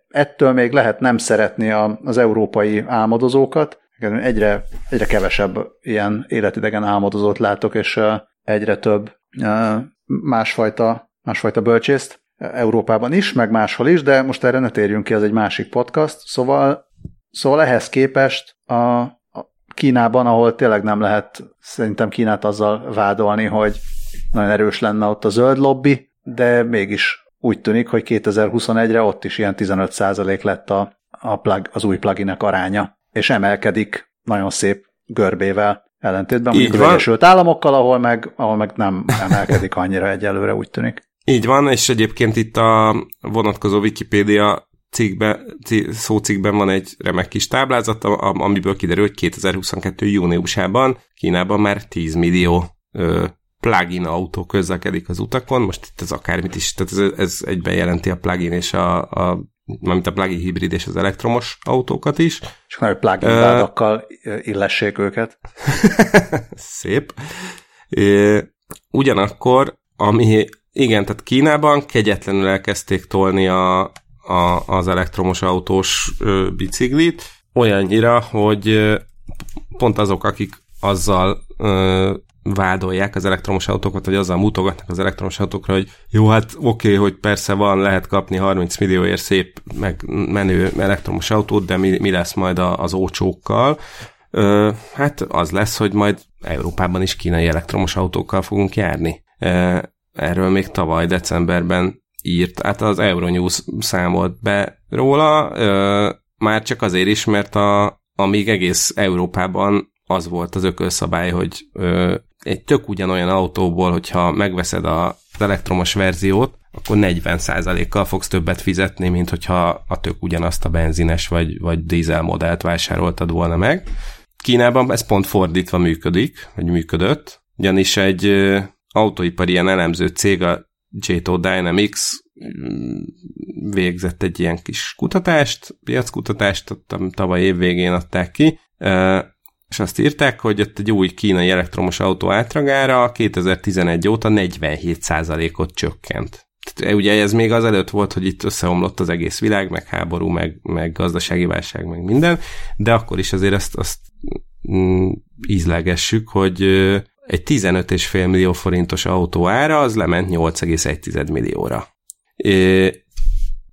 ettől még lehet nem szeretni az európai álmodozókat, egyre, egyre kevesebb ilyen életidegen álmodozót látok, és egyre több másfajta, másfajta bölcsészt. Európában is, meg máshol is, de most erre ne térjünk ki, ez egy másik podcast. Szóval, szóval ehhez képest a, a Kínában, ahol tényleg nem lehet szerintem Kínát azzal vádolni, hogy nagyon erős lenne ott a zöld lobby, de mégis úgy tűnik, hogy 2021-re ott is ilyen 15% lett a, a plug, az új pluginek aránya, és emelkedik nagyon szép görbével, ellentétben mondjuk az Egyesült Államokkal, ahol meg, ahol meg nem emelkedik annyira egyelőre, úgy tűnik. Így van, és egyébként itt a vonatkozó Wikipédia cikkbe, szócikkben van egy remek kis táblázat, amiből kiderül, hogy 2022. júniusában Kínában már 10 millió ö, plug-in autó közlekedik az utakon, most itt ez akármit is, tehát ez, ez egyben jelenti a plug-in és a, a mint a plug-in hibrid és az elektromos autókat is. És akkor plug-in uh, vádakkal illessék őket. Szép. É, ugyanakkor, ami igen, tehát Kínában kegyetlenül elkezdték tolni a, a, az elektromos autós ö, biciklit, olyannyira, hogy pont azok, akik azzal ö, vádolják az elektromos autókat, vagy azzal mutogatnak az elektromos autókra, hogy jó, hát oké, okay, hogy persze van, lehet kapni 30 millióért szép, meg menő elektromos autót, de mi, mi lesz majd a, az ócsókkal? Ö, hát az lesz, hogy majd Európában is kínai elektromos autókkal fogunk járni. Ö, erről még tavaly decemberben írt, hát az Euronews számolt be róla, ö, már csak azért is, mert a, amíg egész Európában az volt az ökölszabály, hogy ö, egy tök ugyanolyan autóból, hogyha megveszed a, elektromos verziót, akkor 40%-kal fogsz többet fizetni, mint hogyha a tök ugyanazt a benzines vagy, vagy dízel modellt vásároltad volna meg. Kínában ez pont fordítva működik, vagy működött, ugyanis egy autóipari ilyen elemző cég, a JTO Dynamics mm, végzett egy ilyen kis kutatást, piackutatást, tavaly év végén adták ki, és azt írták, hogy ott egy új kínai elektromos autó átragára 2011 óta 47%-ot csökkent. Tehát, ugye ez még az előtt volt, hogy itt összeomlott az egész világ, meg háború, meg, meg gazdasági válság, meg minden, de akkor is azért azt, azt mm, ízlegessük, hogy egy 15,5 millió forintos autó ára az lement 8,1 millióra. É,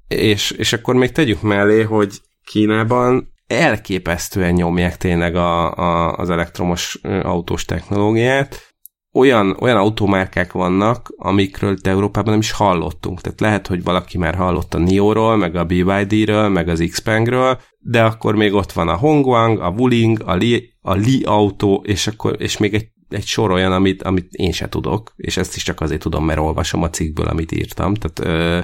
és, és akkor még tegyük mellé, hogy Kínában elképesztően nyomják tényleg a, a, az elektromos autós technológiát. Olyan, olyan automárkák vannak, amikről te Európában nem is hallottunk. Tehát lehet, hogy valaki már hallott a NIO-ról, meg a BYD-ről, meg az Xpeng-ről, de akkor még ott van a Hongwang, a Wuling, a Li, a Li autó, és, akkor, és még egy egy sor olyan, amit, amit én se tudok, és ezt is csak azért tudom, mert olvasom a cikkből, amit írtam. Tehát, ö,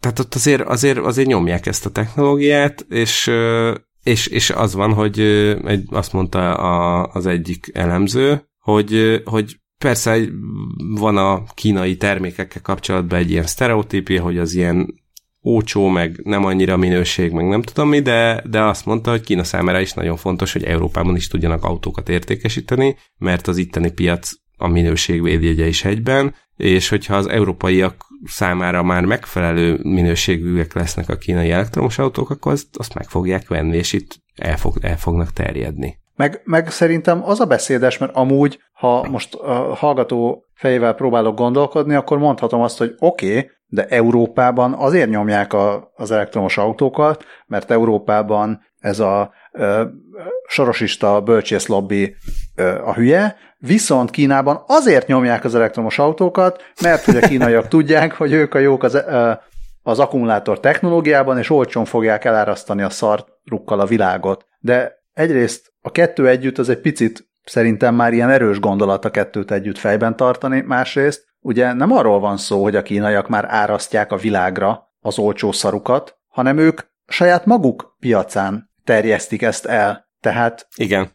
tehát ott azért, azért, azért nyomják ezt a technológiát, és, ö, és, és az van, hogy egy, azt mondta a, az egyik elemző, hogy, hogy persze van a kínai termékekkel kapcsolatban egy ilyen sztereotípia, hogy az ilyen ócsó, meg nem annyira minőség, meg nem tudom mi, de, de azt mondta, hogy Kína számára is nagyon fontos, hogy Európában is tudjanak autókat értékesíteni, mert az itteni piac a minőség védjegye is egyben, és hogyha az európaiak számára már megfelelő minőségűek lesznek a kínai elektromos autók, akkor azt, azt meg fogják venni, és itt el, fog, el fognak terjedni. Meg, meg szerintem az a beszédes, mert amúgy, ha most a hallgató fejével próbálok gondolkodni, akkor mondhatom azt, hogy oké, okay, de Európában azért nyomják a, az elektromos autókat, mert Európában ez a ö, sorosista bölcsész lobby ö, a hülye, viszont Kínában azért nyomják az elektromos autókat, mert hogy a kínaiak tudják, hogy ők a jók az, ö, az akkumulátor technológiában, és olcsón fogják elárasztani a szarrukkal a világot. De egyrészt a kettő együtt az egy picit szerintem már ilyen erős gondolat a kettőt együtt fejben tartani, másrészt ugye nem arról van szó, hogy a kínaiak már árasztják a világra az olcsó szarukat, hanem ők saját maguk piacán terjesztik ezt el. Tehát Igen.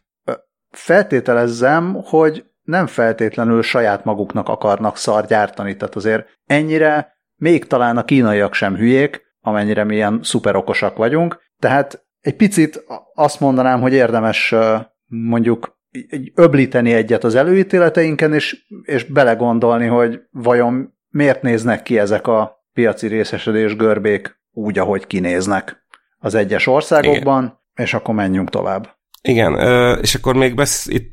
feltételezzem, hogy nem feltétlenül saját maguknak akarnak szar gyártani, tehát azért ennyire még talán a kínaiak sem hülyék, amennyire mi ilyen szuperokosak vagyunk, tehát egy picit azt mondanám, hogy érdemes mondjuk öblíteni egyet az előítéleteinken, és, és belegondolni, hogy vajon miért néznek ki ezek a piaci részesedés görbék úgy, ahogy kinéznek az egyes országokban, Igen. és akkor menjünk tovább. Igen, és akkor még besz, itt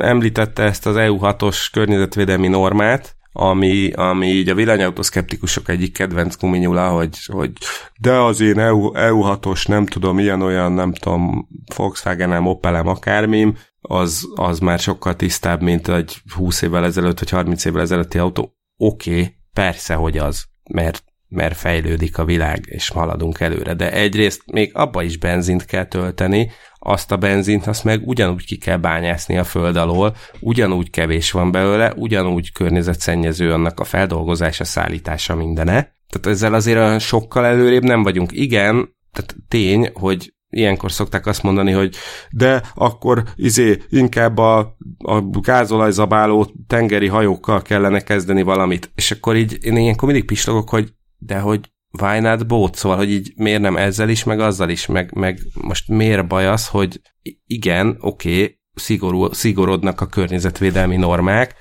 említette ezt az EU 6-os környezetvédelmi normát, ami, ami így a villanyautószkeptikusok egyik kedvenc guminyula, hogy, hogy de az én EU, EU6-os nem tudom, ilyen olyan, nem tudom, Volkswagen-em, Opelem, akármim, az, az már sokkal tisztább, mint egy 20 évvel ezelőtt, vagy 30 évvel ezelőtti autó. Oké, okay, persze, hogy az, mert mert fejlődik a világ, és haladunk előre. De egyrészt még abba is benzint kell tölteni, azt a benzint, azt meg ugyanúgy ki kell bányászni a föld alól, ugyanúgy kevés van belőle, ugyanúgy környezetszennyező annak a feldolgozása, szállítása mindene. Tehát ezzel azért olyan sokkal előrébb nem vagyunk. Igen, tehát tény, hogy ilyenkor szokták azt mondani, hogy de akkor izé inkább a, a gázolajzabáló tengeri hajókkal kellene kezdeni valamit. És akkor így én ilyenkor mindig pislogok, hogy de hogy why not both? Szóval, hogy így miért nem ezzel is, meg azzal is, meg, meg most miért baj az, hogy igen, oké, okay, szigorú, szigorodnak a környezetvédelmi normák,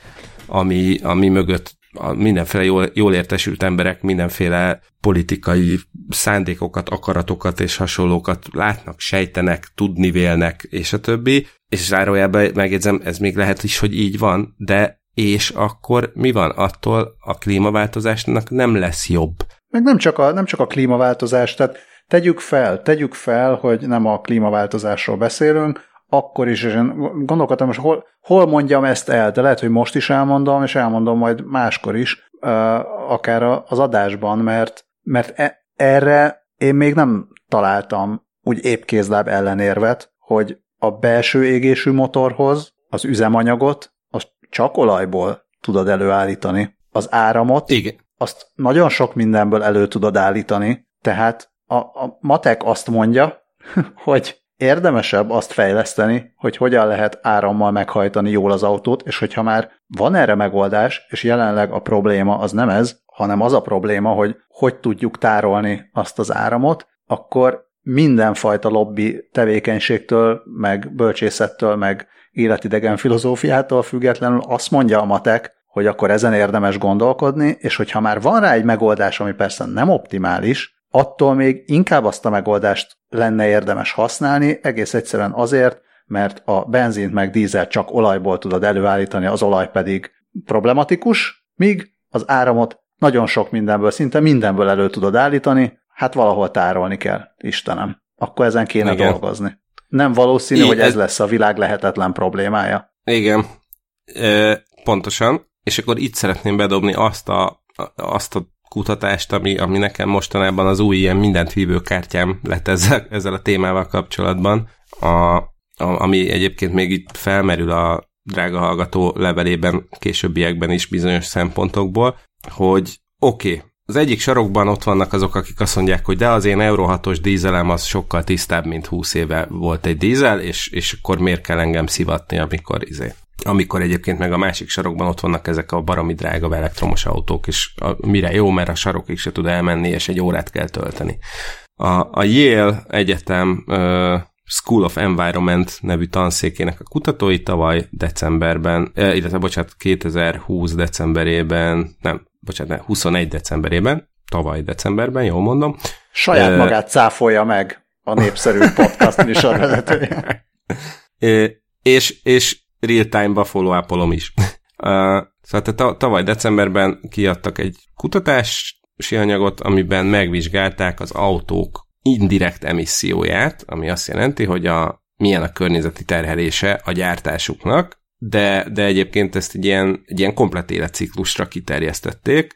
ami, ami mögött a mindenféle jól, jól értesült emberek mindenféle politikai szándékokat, akaratokat és hasonlókat látnak, sejtenek, tudni vélnek, és a többi. És zárójában megjegyzem, ez még lehet is, hogy így van, de és akkor mi van? Attól a klímaváltozásnak nem lesz jobb. Meg nem csak a, nem csak a klímaváltozás, tehát tegyük fel, tegyük fel, hogy nem a klímaváltozásról beszélünk, akkor is, és én gondolkodtam, hogy hol, hol mondjam ezt el, de lehet, hogy most is elmondom, és elmondom majd máskor is, akár az adásban, mert, mert e, erre én még nem találtam úgy épkézláb ellenérvet, hogy a belső égésű motorhoz az üzemanyagot csak olajból tudod előállítani. Az áramot, Igen. azt nagyon sok mindenből elő tudod állítani, tehát a, a matek azt mondja, hogy érdemesebb azt fejleszteni, hogy hogyan lehet árammal meghajtani jól az autót, és hogyha már van erre megoldás, és jelenleg a probléma az nem ez, hanem az a probléma, hogy hogy tudjuk tárolni azt az áramot, akkor mindenfajta lobby tevékenységtől, meg bölcsészettől, meg életidegen filozófiától függetlenül azt mondja a matek, hogy akkor ezen érdemes gondolkodni, és hogyha már van rá egy megoldás, ami persze nem optimális, attól még inkább azt a megoldást lenne érdemes használni, egész egyszerűen azért, mert a benzint meg dízelt csak olajból tudod előállítani, az olaj pedig problematikus, míg az áramot nagyon sok mindenből, szinte mindenből elő tudod állítani, hát valahol tárolni kell, Istenem. Akkor ezen kéne Igen. dolgozni. Nem valószínű, I, hogy ez, lesz a világ lehetetlen problémája. Igen, e, pontosan. És akkor itt szeretném bedobni azt a, azt a kutatást, ami, ami nekem mostanában az új ilyen mindent vívő kártyám lett ezzel, ezzel a témával kapcsolatban, a, a, ami egyébként még itt felmerül a drága hallgató levelében, későbbiekben is bizonyos szempontokból, hogy oké, okay, az egyik sarokban ott vannak azok, akik azt mondják, hogy de az én Euro 6-os dízelem az sokkal tisztább, mint 20 éve volt egy dízel, és, és akkor miért kell engem szivatni, amikor izé amikor egyébként meg a másik sarokban ott vannak ezek a baromi drága elektromos autók, és a, mire jó, mert a sarokig se tud elmenni, és egy órát kell tölteni. A, a Yale Egyetem uh, School of Environment nevű tanszékének a kutatói tavaly decemberben, illetve bocsánat, 2020 decemberében, nem, bocsánat, 21 decemberében, tavaly decemberben, jól mondom. Saját uh, magát cáfolja meg a népszerű podcast műsorvezetője. és, és real-time-ba follow is. Uh, szóval tavaly decemberben kiadtak egy kutatási anyagot, amiben megvizsgálták az autók indirekt emisszióját, ami azt jelenti, hogy a, milyen a környezeti terhelése a gyártásuknak, de, de egyébként ezt egy ilyen, egy ilyen komplet életciklusra kiterjesztették,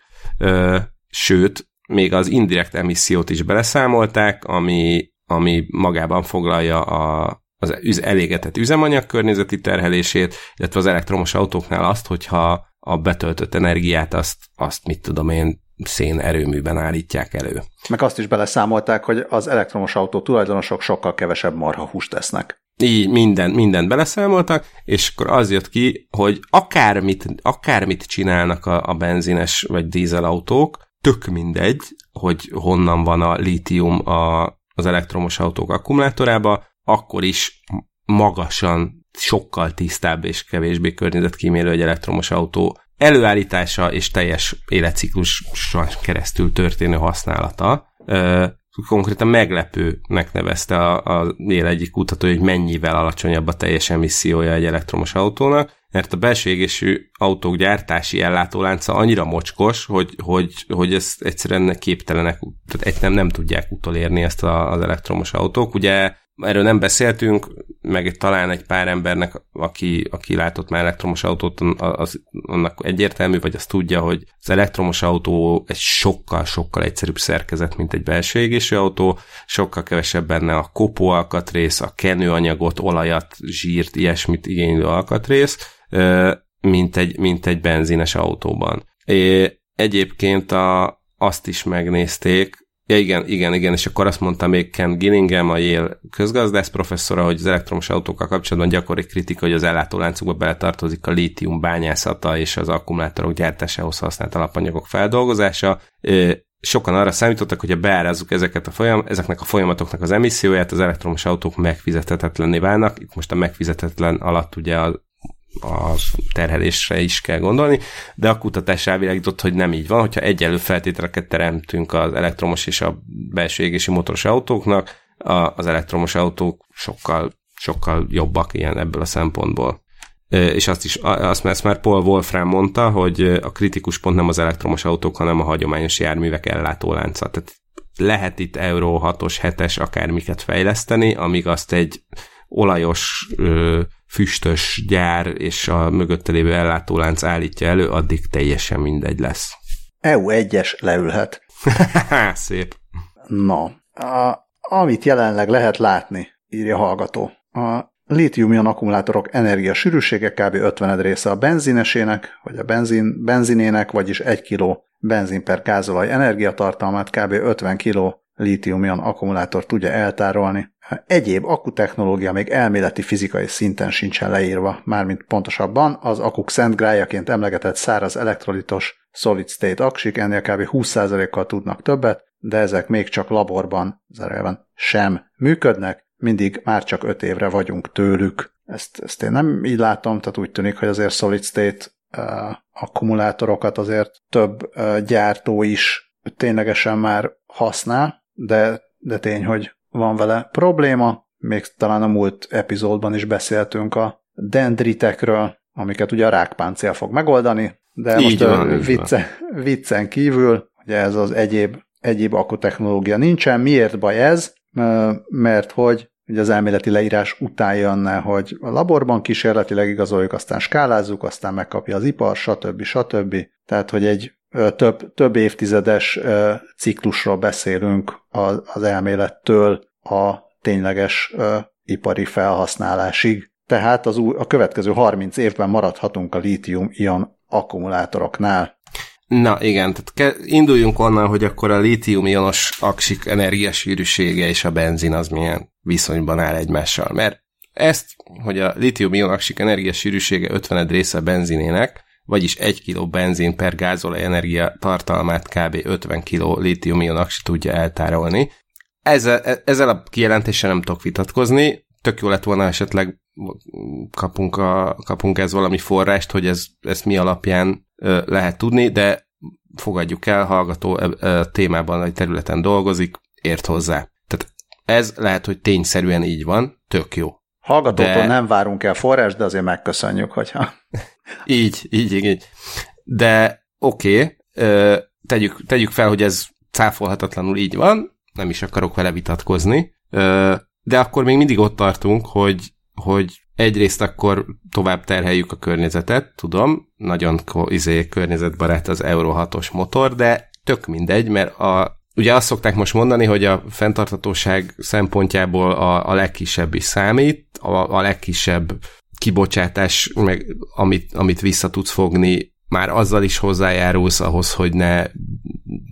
sőt, még az indirekt emissziót is beleszámolták, ami, ami magában foglalja a, az elégetett üzemanyag környezeti terhelését, illetve az elektromos autóknál azt, hogyha a betöltött energiát azt, azt mit tudom én, szén erőműben állítják elő. Meg azt is beleszámolták, hogy az elektromos autó tulajdonosok sokkal kevesebb marha húst esznek. Így minden, mindent beleszámoltak, és akkor az jött ki, hogy akármit, akármit csinálnak a, a benzines vagy dízelautók, tök mindegy, hogy honnan van a lítium a, az elektromos autók akkumulátorába, akkor is magasan sokkal tisztább és kevésbé környezetkímélő egy elektromos autó előállítása és teljes életcikluson keresztül történő használata. Konkrétan meglepőnek nevezte a, a él egyik kutató, hogy mennyivel alacsonyabb a teljes emissziója egy elektromos autónak, mert a belső égésű autók gyártási ellátólánca annyira mocskos, hogy, hogy, hogy ezt egyszerűen képtelenek, tehát egy nem, nem tudják utolérni ezt a, az elektromos autók. Ugye erről nem beszéltünk, meg talán egy pár embernek, aki, aki látott már elektromos autót, az, annak egyértelmű, vagy azt tudja, hogy az elektromos autó egy sokkal-sokkal egyszerűbb szerkezet, mint egy belső égésű autó, sokkal kevesebb benne a kopó alkatrész, a kenőanyagot, olajat, zsírt, ilyesmit igénylő alkatrész, mint egy, mint egy benzines autóban. É, egyébként a, azt is megnézték, Ja, igen, igen, igen, és akkor azt mondta még Ken Gillingham, a Yale közgazdász professzora, hogy az elektromos autókkal kapcsolatban gyakori kritika, hogy az ellátóláncokba beletartozik a lítium bányászata és az akkumulátorok gyártásához használt alapanyagok feldolgozása. Sokan arra számítottak, hogy ha beárazzuk ezeket a folyam, ezeknek a folyamatoknak az emisszióját, az elektromos autók megfizethetetlenné válnak. Itt most a megfizetetlen alatt ugye a a terhelésre is kell gondolni, de a kutatás rávilágított, hogy nem így van, hogyha egyenlő feltételeket teremtünk az elektromos és a belső égési motoros autóknak, az elektromos autók sokkal, sokkal jobbak ilyen ebből a szempontból. És azt is, azt ezt már Paul Wolfram mondta, hogy a kritikus pont nem az elektromos autók, hanem a hagyományos járművek ellátólánca. Tehát lehet itt Euro 6-os, 7-es akármiket fejleszteni, amíg azt egy olajos füstös gyár és a mögötte lévő ellátólánc állítja elő, addig teljesen mindegy lesz. EU1-es leülhet. Szép. Na, a, amit jelenleg lehet látni, írja a hallgató. A lítium akkumulátorok energia sűrűsége kb. 50 része a benzinesének, vagy a benzin, benzinének, vagyis 1 kg benzin per gázolaj energiatartalmát kb. 50 kg lítium akkumulátor tudja eltárolni. Egyéb akkutechnológia még elméleti fizikai szinten sincsen leírva, mármint pontosabban az akuk szent grájaként emlegetett száraz elektrolitos solid state aksik ennél kb. 20%-kal tudnak többet, de ezek még csak laborban, zárjában sem működnek, mindig már csak 5 évre vagyunk tőlük. Ezt, ezt én nem így látom, tehát úgy tűnik, hogy azért solid state uh, akkumulátorokat azért több uh, gyártó is ténylegesen már használ, de, de tény, hogy van vele probléma. Még talán a múlt epizódban is beszéltünk a dendritekről, amiket ugye a rákpáncél fog megoldani, de így most van, vicce, viccen kívül, ugye ez az egyéb, egyéb akkutechnológia nincsen. Miért baj ez? Mert hogy ugye az elméleti leírás után jönne, hogy a laborban kísérletileg igazoljuk, aztán skálázzuk, aztán megkapja az ipar, stb. stb. Tehát, hogy egy több, több évtizedes ciklusról beszélünk az elmélettől a tényleges ipari felhasználásig. Tehát az új, a következő 30 évben maradhatunk a lítium-ion akkumulátoroknál. Na igen, tehát ke- induljunk onnan, hogy akkor a lítium-ionos aksik energiasűrűsége és a benzin az milyen viszonyban áll egymással. Mert ezt, hogy a lítium-ion aksik energiasűrűsége 50 része a benzinének, vagyis 1 kg benzin per gázolaj energia tartalmát kb. 50 kg lítium aksi tudja eltárolni. Ezzel, ezzel a kijelentéssel nem tudok vitatkozni, tök jó lett volna esetleg kapunk, a, kapunk ez valami forrást, hogy ez, ezt mi alapján ö, lehet tudni, de fogadjuk el, hallgató e, e, témában, egy területen dolgozik, ért hozzá. Tehát ez lehet, hogy tényszerűen így van, tök jó. Hallgatótól de... nem várunk el forrás, de azért megköszönjük, hogyha... így, így, így. De oké, okay, tegyük, tegyük fel, hogy ez cáfolhatatlanul így van, nem is akarok vele vitatkozni, de akkor még mindig ott tartunk, hogy, hogy egyrészt akkor tovább terheljük a környezetet, tudom, nagyon izé, környezetbarát az Euro 6-os motor, de tök mindegy, mert a, ugye azt szokták most mondani, hogy a fenntarthatóság szempontjából a, a legkisebb is számít, a, a legkisebb kibocsátás, meg amit, amit vissza tudsz fogni, már azzal is hozzájárulsz ahhoz, hogy ne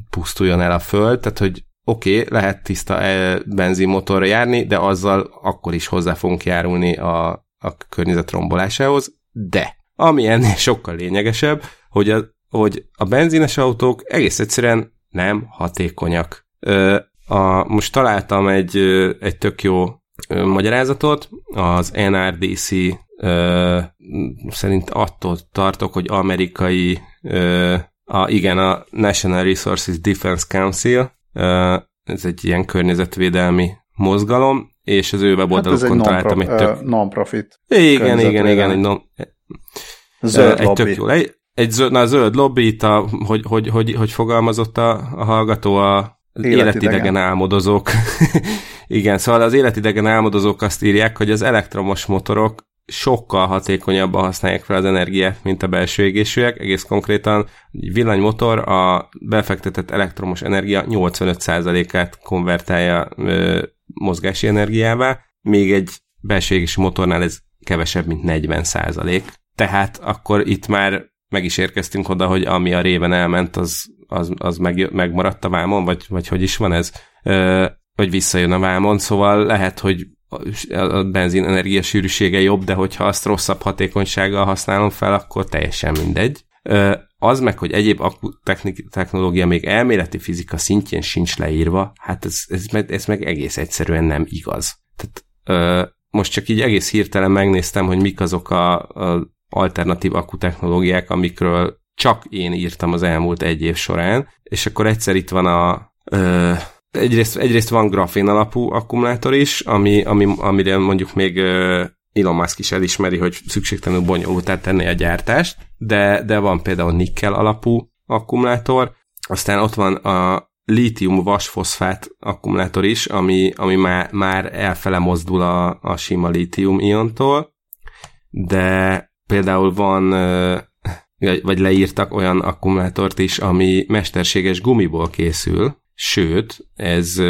pusztuljon el a föld, tehát hogy oké, okay, lehet tiszta e, benzinmotorra járni, de azzal akkor is hozzá fogunk járulni a, a környezet rombolásához, de ami ennél sokkal lényegesebb, hogy a, hogy a benzines autók egész egyszerűen nem hatékonyak. Ö, a, most találtam egy, egy tök jó magyarázatot, az NRDC ö, szerint attól tartok, hogy amerikai, ö, a, igen, a National Resources Defense Council, ö, ez egy ilyen környezetvédelmi mozgalom, és az ő weboldalukon hát találtam egy tök... Non-profit. Igen, igen, igen, egy non... Zöld egy lobby. Tök jó, egy, egy zöld, na, zöld lobby, itt a, hogy, hogy, hogy, hogy fogalmazott a, a hallgató, a életidegen, életidegen álmodozók Igen, szóval az életidegen álmodozók azt írják, hogy az elektromos motorok sokkal hatékonyabban használják fel az energiát, mint a belső égésűek. Egész konkrétan egy villanymotor a befektetett elektromos energia 85%-át konvertálja ö, mozgási energiává, még egy belső égésű motornál ez kevesebb, mint 40%. Tehát akkor itt már meg is érkeztünk oda, hogy ami a réven elment, az, az, az meg, megmaradt a vámon, vagy, vagy hogy is van ez? Ö, vagy visszajön a vámon, szóval lehet, hogy a benzin energia sűrűsége jobb, de hogyha azt rosszabb hatékonysággal használom fel, akkor teljesen mindegy. Az meg, hogy egyéb technológia még elméleti fizika szintjén sincs leírva, hát ez, ez, ez meg egész egyszerűen nem igaz. Tehát most csak így egész hirtelen megnéztem, hogy mik azok a, a alternatív akkutechnológiák, amikről csak én írtam az elmúlt egy év során, és akkor egyszer itt van a egyrészt, egyrészt van grafén alapú akkumulátor is, ami, ami, amire mondjuk még Elon Musk is elismeri, hogy szükségtelenül bonyolultá tenni a gyártást, de, de van például nikkel alapú akkumulátor, aztán ott van a lítium vasfoszfát akkumulátor is, ami, ami már, már elfele mozdul a, a sima lítium iontól, de például van, vagy leírtak olyan akkumulátort is, ami mesterséges gumiból készül, Sőt, ez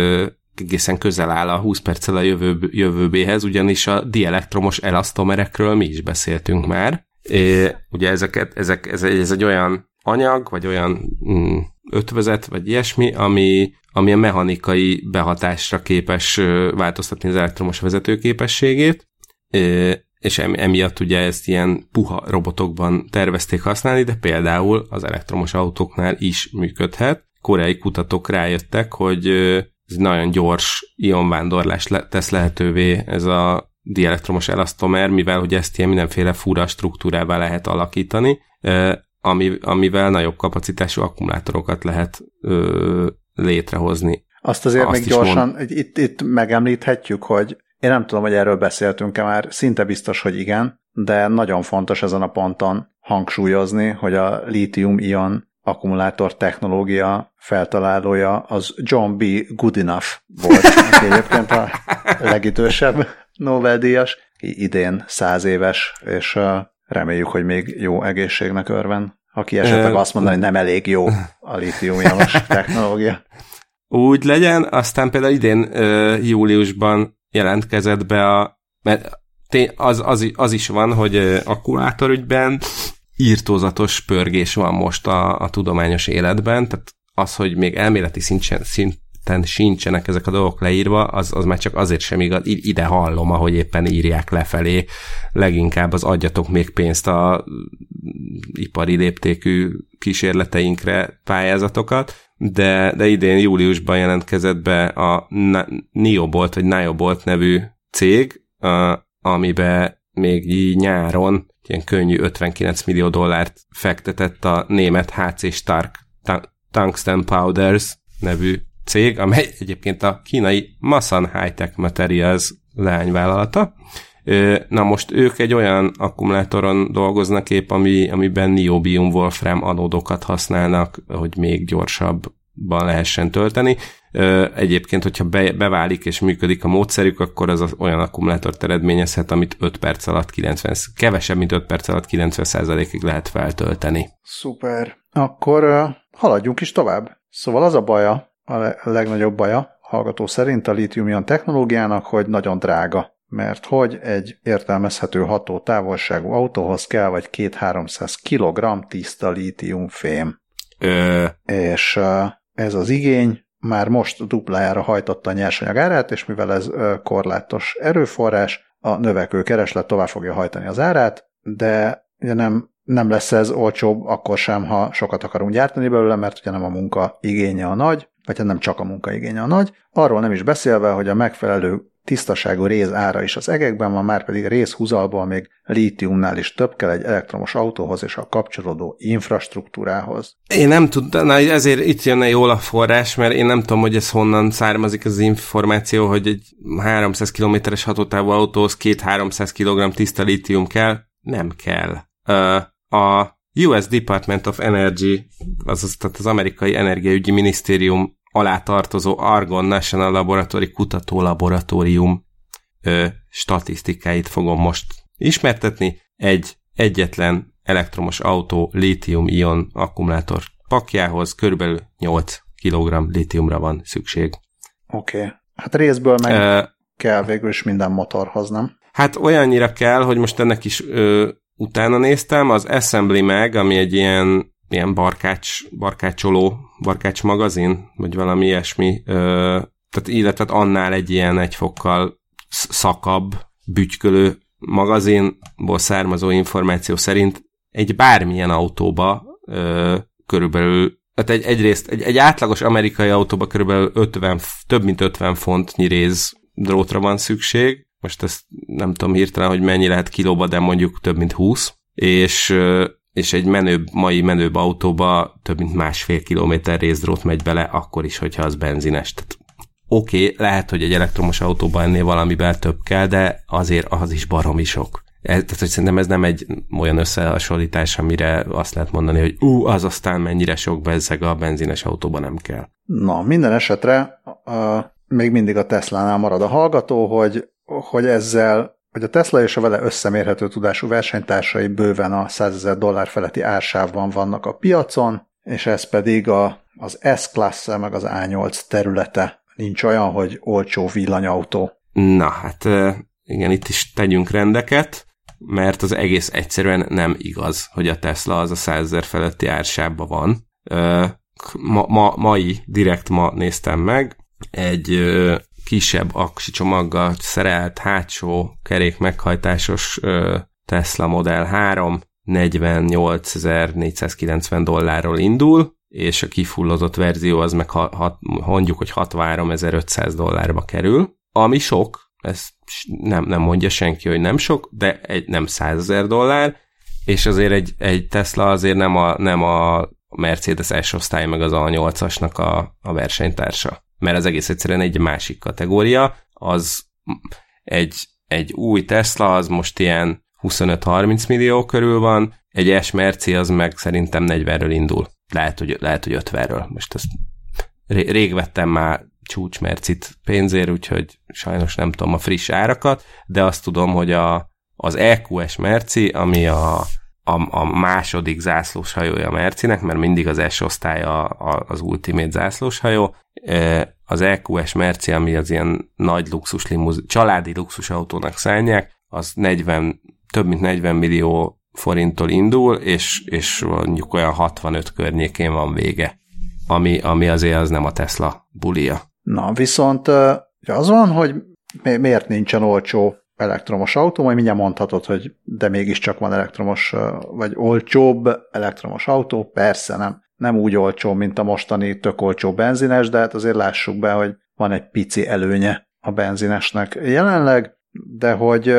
egészen közel áll a 20 perccel a jövő, jövőbéhez, ugyanis a dielektromos elasztomerekről mi is beszéltünk már. É, ugye ezeket, ezek, ez, ez egy olyan anyag, vagy olyan mm, ötvözet, vagy ilyesmi, ami, ami a mechanikai behatásra képes változtatni az elektromos vezetőképességét, és emiatt ugye ezt ilyen puha robotokban tervezték használni, de például az elektromos autóknál is működhet koreai kutatók rájöttek, hogy ez nagyon gyors ionvándorlás tesz lehetővé ez a dielektromos elasztomer, mivel hogy ezt ilyen mindenféle fura struktúrává lehet alakítani, ami, amivel nagyobb kapacitású akkumulátorokat lehet ö, létrehozni. Azt azért Azt még gyorsan, mond... itt, itt megemlíthetjük, hogy én nem tudom, hogy erről beszéltünk-e már, szinte biztos, hogy igen, de nagyon fontos ezen a ponton hangsúlyozni, hogy a lítium-ion akkumulátor technológia feltalálója az John B. Goodenough volt, aki egyébként a legidősebb Nobel-díjas, idén száz éves, és reméljük, hogy még jó egészségnek örven, aki esetleg azt mondaná, hogy nem elég jó a litiumjamos technológia. Úgy legyen, aztán például idén júliusban jelentkezett be a, mert az, az, az is van, hogy akkumulátorügyben írtózatos pörgés van most a, a tudományos életben, tehát az, hogy még elméleti szinten, szinten sincsenek ezek a dolgok leírva, az, az már csak azért sem igaz, ide hallom, ahogy éppen írják lefelé, leginkább az adjatok még pénzt a ipari léptékű kísérleteinkre pályázatokat, de, de idén júliusban jelentkezett be a Niobolt, vagy Niobolt nevű cég, a, amiben még nyáron ilyen könnyű 59 millió dollárt fektetett a német HC Stark Tungsten Powders nevű cég, amely egyébként a kínai Masan High-Tech Materials leányvállalata. Na most ők egy olyan akkumulátoron dolgoznak épp, ami, amiben niobium wolfram anódokat használnak, hogy még gyorsabban lehessen tölteni. Egyébként, hogyha be, beválik és működik a módszerük, akkor az, olyan akkumulátort eredményezhet, amit 5 perc alatt 90, kevesebb, mint 5 perc alatt 90%-ig lehet feltölteni. Szuper. Akkor uh, haladjunk is tovább. Szóval az a baja, a, le- a legnagyobb baja, hallgató szerint a lítium technológiának, hogy nagyon drága mert hogy egy értelmezhető ható távolságú autóhoz kell vagy 2-300 kg tiszta lítiumfém. Ö... És ez az igény már most duplájára hajtotta a nyersanyag árát, és mivel ez korlátos erőforrás, a növekvő kereslet tovább fogja hajtani az árát, de ugye nem, nem lesz ez olcsóbb akkor sem, ha sokat akarunk gyártani belőle, mert ugye nem a munka igénye a nagy, vagy hát nem csak a munka igénye a nagy. Arról nem is beszélve, hogy a megfelelő tisztaságú réz ára is az egekben van, már pedig részhúzalból még lítiumnál is több kell egy elektromos autóhoz és a kapcsolódó infrastruktúrához. Én nem tudom, ezért itt jönne jól a forrás, mert én nem tudom, hogy ez honnan származik az információ, hogy egy 300 kilométeres hatótávú autóhoz 2-300 kg tiszta lítium kell. Nem kell. A US Department of Energy, azaz tehát az amerikai energiaügyi minisztérium alá tartozó Argon National Laboratory kutatólaboratórium ö, statisztikáit fogom most ismertetni. Egy egyetlen elektromos autó lítium-ion akkumulátor pakjához körülbelül 8 kg lítiumra van szükség. Oké. Okay. Hát részből meg ö, kell végül is minden motorhoz, nem? Hát olyannyira kell, hogy most ennek is ö, utána néztem, az Assembly Mag, ami egy ilyen, ilyen barkács, barkácsoló, barkács magazin, vagy valami ilyesmi, ö, tehát illetve annál egy ilyen egy fokkal szakabb, bütykölő magazinból származó információ szerint egy bármilyen autóba ö, körülbelül tehát egy, egyrészt egy, egy átlagos amerikai autóba körülbelül 50, több mint 50 fontnyi réz drótra van szükség, most ezt nem tudom hirtelen, hogy mennyi lehet kilóba, de mondjuk több mint 20, és, és egy menőbb, mai menőbb autóba több mint másfél kilométer részdrót megy bele, akkor is, hogyha az benzines. Oké, okay, lehet, hogy egy elektromos autóban ennél valamivel több kell, de azért az is baromi sok. Ez, tehát, hogy szerintem ez nem egy olyan összehasonlítás, amire azt lehet mondani, hogy ú, az aztán mennyire sok bezzeg a benzines autóban nem kell. Na, minden esetre uh, még mindig a Tesla-nál marad a hallgató, hogy hogy ezzel, hogy a Tesla és a vele összemérhető tudású versenytársai bőven a 100 ezer dollár feletti ársávban vannak a piacon, és ez pedig a, az s class meg az A8 területe. Nincs olyan, hogy olcsó villanyautó. Na, hát igen, itt is tegyünk rendeket, mert az egész egyszerűen nem igaz, hogy a Tesla az a 100 ezer feletti ársában van. Ma, ma, mai, direkt ma néztem meg, egy kisebb aksi csomaggal szerelt hátsó kerék meghajtásos Tesla Model 3 48.490 dollárról indul, és a kifullozott verzió az meg ha, ha, mondjuk, hogy 63.500 dollárba kerül, ami sok, ez nem, nem mondja senki, hogy nem sok, de egy nem 100 dollár, és azért egy, egy Tesla azért nem a, nem a Mercedes S osztály meg az A8-asnak a, a versenytársa mert az egész egyszerűen egy másik kategória, az egy, egy új Tesla, az most ilyen 25-30 millió körül van, egy S az meg szerintem 40-ről indul. Lehet, hogy, lehet, hogy 50-ről. Most ezt rég vettem már csúcs Mercit pénzért, úgyhogy sajnos nem tudom a friss árakat, de azt tudom, hogy a, az EQS Merci, ami a, a, a második zászlós hajója Mercinek, mert mindig az S osztály a, a, az Ultimate zászlós hajó, az EQS Merci, ami az ilyen nagy luxus limuz, családi luxus autónak szállják, az 40, több mint 40 millió forinttól indul, és, és mondjuk olyan 65 környékén van vége, ami, ami azért az nem a Tesla bulia. Na, viszont az van, hogy miért nincsen olcsó elektromos autó, majd mindjárt mondhatod, hogy de mégiscsak van elektromos, vagy olcsóbb elektromos autó, persze nem. Nem úgy olcsó, mint a mostani tök olcsó benzines, de hát azért lássuk be, hogy van egy pici előnye a benzinesnek jelenleg, de hogy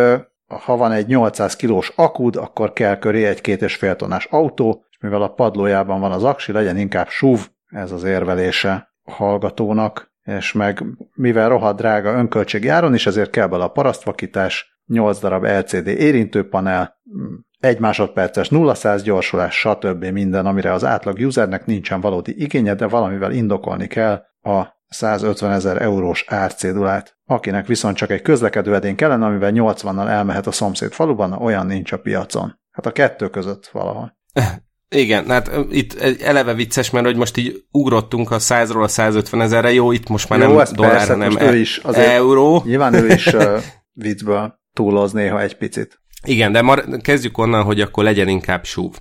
ha van egy 800 kilós akud, akkor kell köré egy két és fél tonnás autó, és mivel a padlójában van az aksi, legyen inkább SUV, ez az érvelése a hallgatónak, és meg mivel rohadt drága önköltségi áron is, ezért kell bele a parasztvakítás, 8 darab LCD érintőpanel, egy másodperces 0-100 gyorsulás, stb. minden, amire az átlag usernek nincsen valódi igénye, de valamivel indokolni kell a 150 ezer eurós árcédulát. Akinek viszont csak egy közlekedő edény kellene, amivel 80-nal elmehet a szomszéd faluban, olyan nincs a piacon. Hát a kettő között valahol. Igen, hát itt eleve vicces, mert hogy most így ugrottunk a 100-ról a 150 ezerre, jó, itt most már jó, nem dollár, hanem e- ő is euró. Nyilván ő is uh, viccből túloz néha egy picit. Igen, de mar- kezdjük onnan, hogy akkor legyen inkább súv.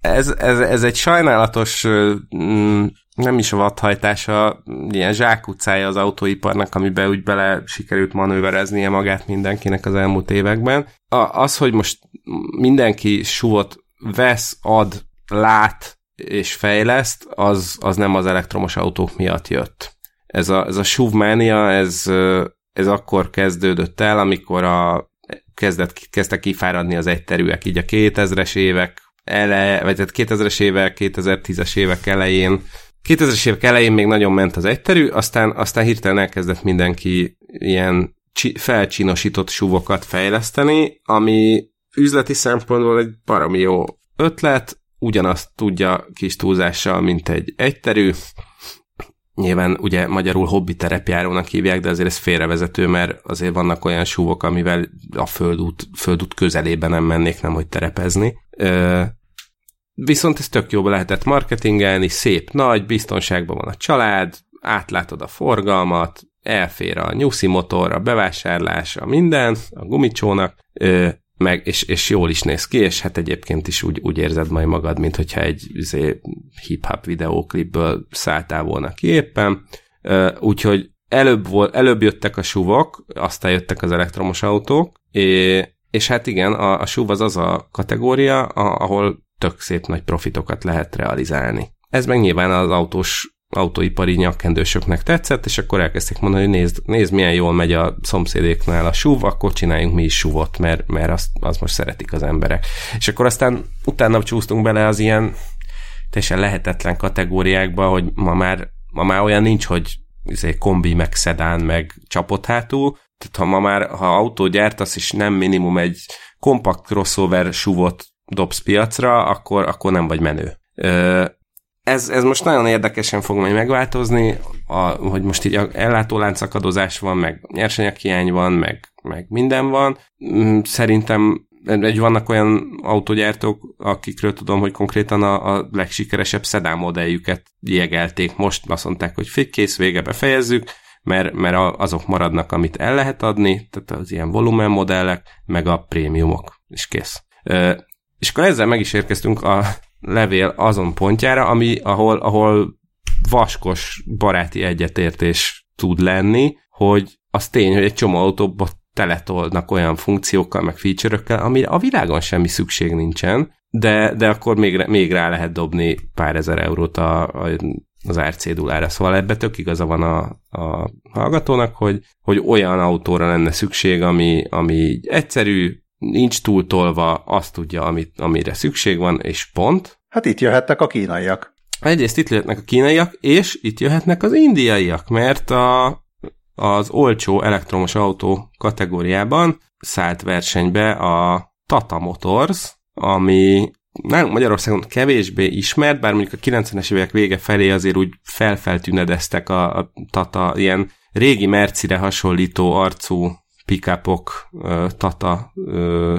Ez, ez, ez egy sajnálatos, mm, nem is a vadhajtása, ilyen zsákutcája az autóiparnak, amiben úgy bele sikerült manővereznie magát mindenkinek az elmúlt években. Az, hogy most mindenki súvot vesz, ad, lát és fejleszt, az, az nem az elektromos autók miatt jött. Ez a, ez a SUV-mánia, ez, ez akkor kezdődött el, amikor a kezdett, kezdtek kifáradni az egyterűek, így a 2000-es évek ele, vagy tehát 2000-es évek, 2010-es évek elején, 2000-es évek elején még nagyon ment az egyterű, aztán, aztán hirtelen elkezdett mindenki ilyen felcsinosított suvokat fejleszteni, ami üzleti szempontból egy baromi jó ötlet, ugyanazt tudja kis túlzással, mint egy egyterű, nyilván ugye magyarul hobbi terepjárónak hívják, de azért ez félrevezető, mert azért vannak olyan súvok, amivel a földút, földút közelében nem mennék, nem hogy terepezni. Ö, viszont ez tök jól lehetett marketingelni, szép, nagy, biztonságban van a család, átlátod a forgalmat, elfér a nyuszi motor, a bevásárlás, a minden, a gumicsónak, meg, és, és jól is néz ki, és hát egyébként is úgy, úgy érzed majd magad, mint hogyha egy izé, hip-hop videóklipből szálltál volna ki éppen. Úgyhogy előbb, volt, előbb jöttek a suvok, aztán jöttek az elektromos autók, és, és hát igen, a, a SUV az az a kategória, a, ahol tök szép nagy profitokat lehet realizálni. Ez meg nyilván az autós autóipari nyakkendősöknek tetszett, és akkor elkezdték mondani, hogy nézd, nézd milyen jól megy a szomszédéknál a SUV, akkor csináljunk mi is SUV-ot, mert, mert azt, azt most szeretik az emberek. És akkor aztán utána csúsztunk bele az ilyen teljesen lehetetlen kategóriákba, hogy ma már, ma már olyan nincs, hogy izé, kombi, meg szedán, meg csapott hátul, tehát ha ma már, ha autó gyártasz, és nem minimum egy kompakt crossover SUV-ot dobsz piacra, akkor, akkor nem vagy menő. Ö, ez, ez most nagyon érdekesen fog majd megváltozni, a, hogy most így ellátólánc akadozás van, meg nyersanyaghiány van, meg, meg minden van. Mm, szerintem egy vannak olyan autógyártók, akikről tudom, hogy konkrétan a, a legsikeresebb szedán modelljüket jegelték. Most azt mondták, hogy kész, vége befejezzük, mert, mert azok maradnak, amit el lehet adni, tehát az ilyen volumen modellek, meg a prémiumok, és kész. És akkor ezzel meg is érkeztünk a levél azon pontjára, ami, ahol, ahol vaskos baráti egyetértés tud lenni, hogy az tény, hogy egy csomó autóba teletolnak olyan funkciókkal, meg feature-ökkel, amire a világon semmi szükség nincsen, de, de akkor még, még rá lehet dobni pár ezer eurót a, a, az árcédulára. Szóval ebbe tök igaza van a, a hallgatónak, hogy, hogy olyan autóra lenne szükség, ami, ami egyszerű, nincs túltolva, azt tudja, amit, amire szükség van, és pont. Hát itt jöhetnek a kínaiak. Egyrészt itt jöhetnek a kínaiak, és itt jöhetnek az indiaiak, mert a, az olcsó elektromos autó kategóriában szállt versenybe a Tata Motors, ami nálunk Magyarországon kevésbé ismert, bár mondjuk a 90-es évek vége felé azért úgy felfeltűnedeztek a, a Tata ilyen régi Mercire hasonlító arcú pickupok Tata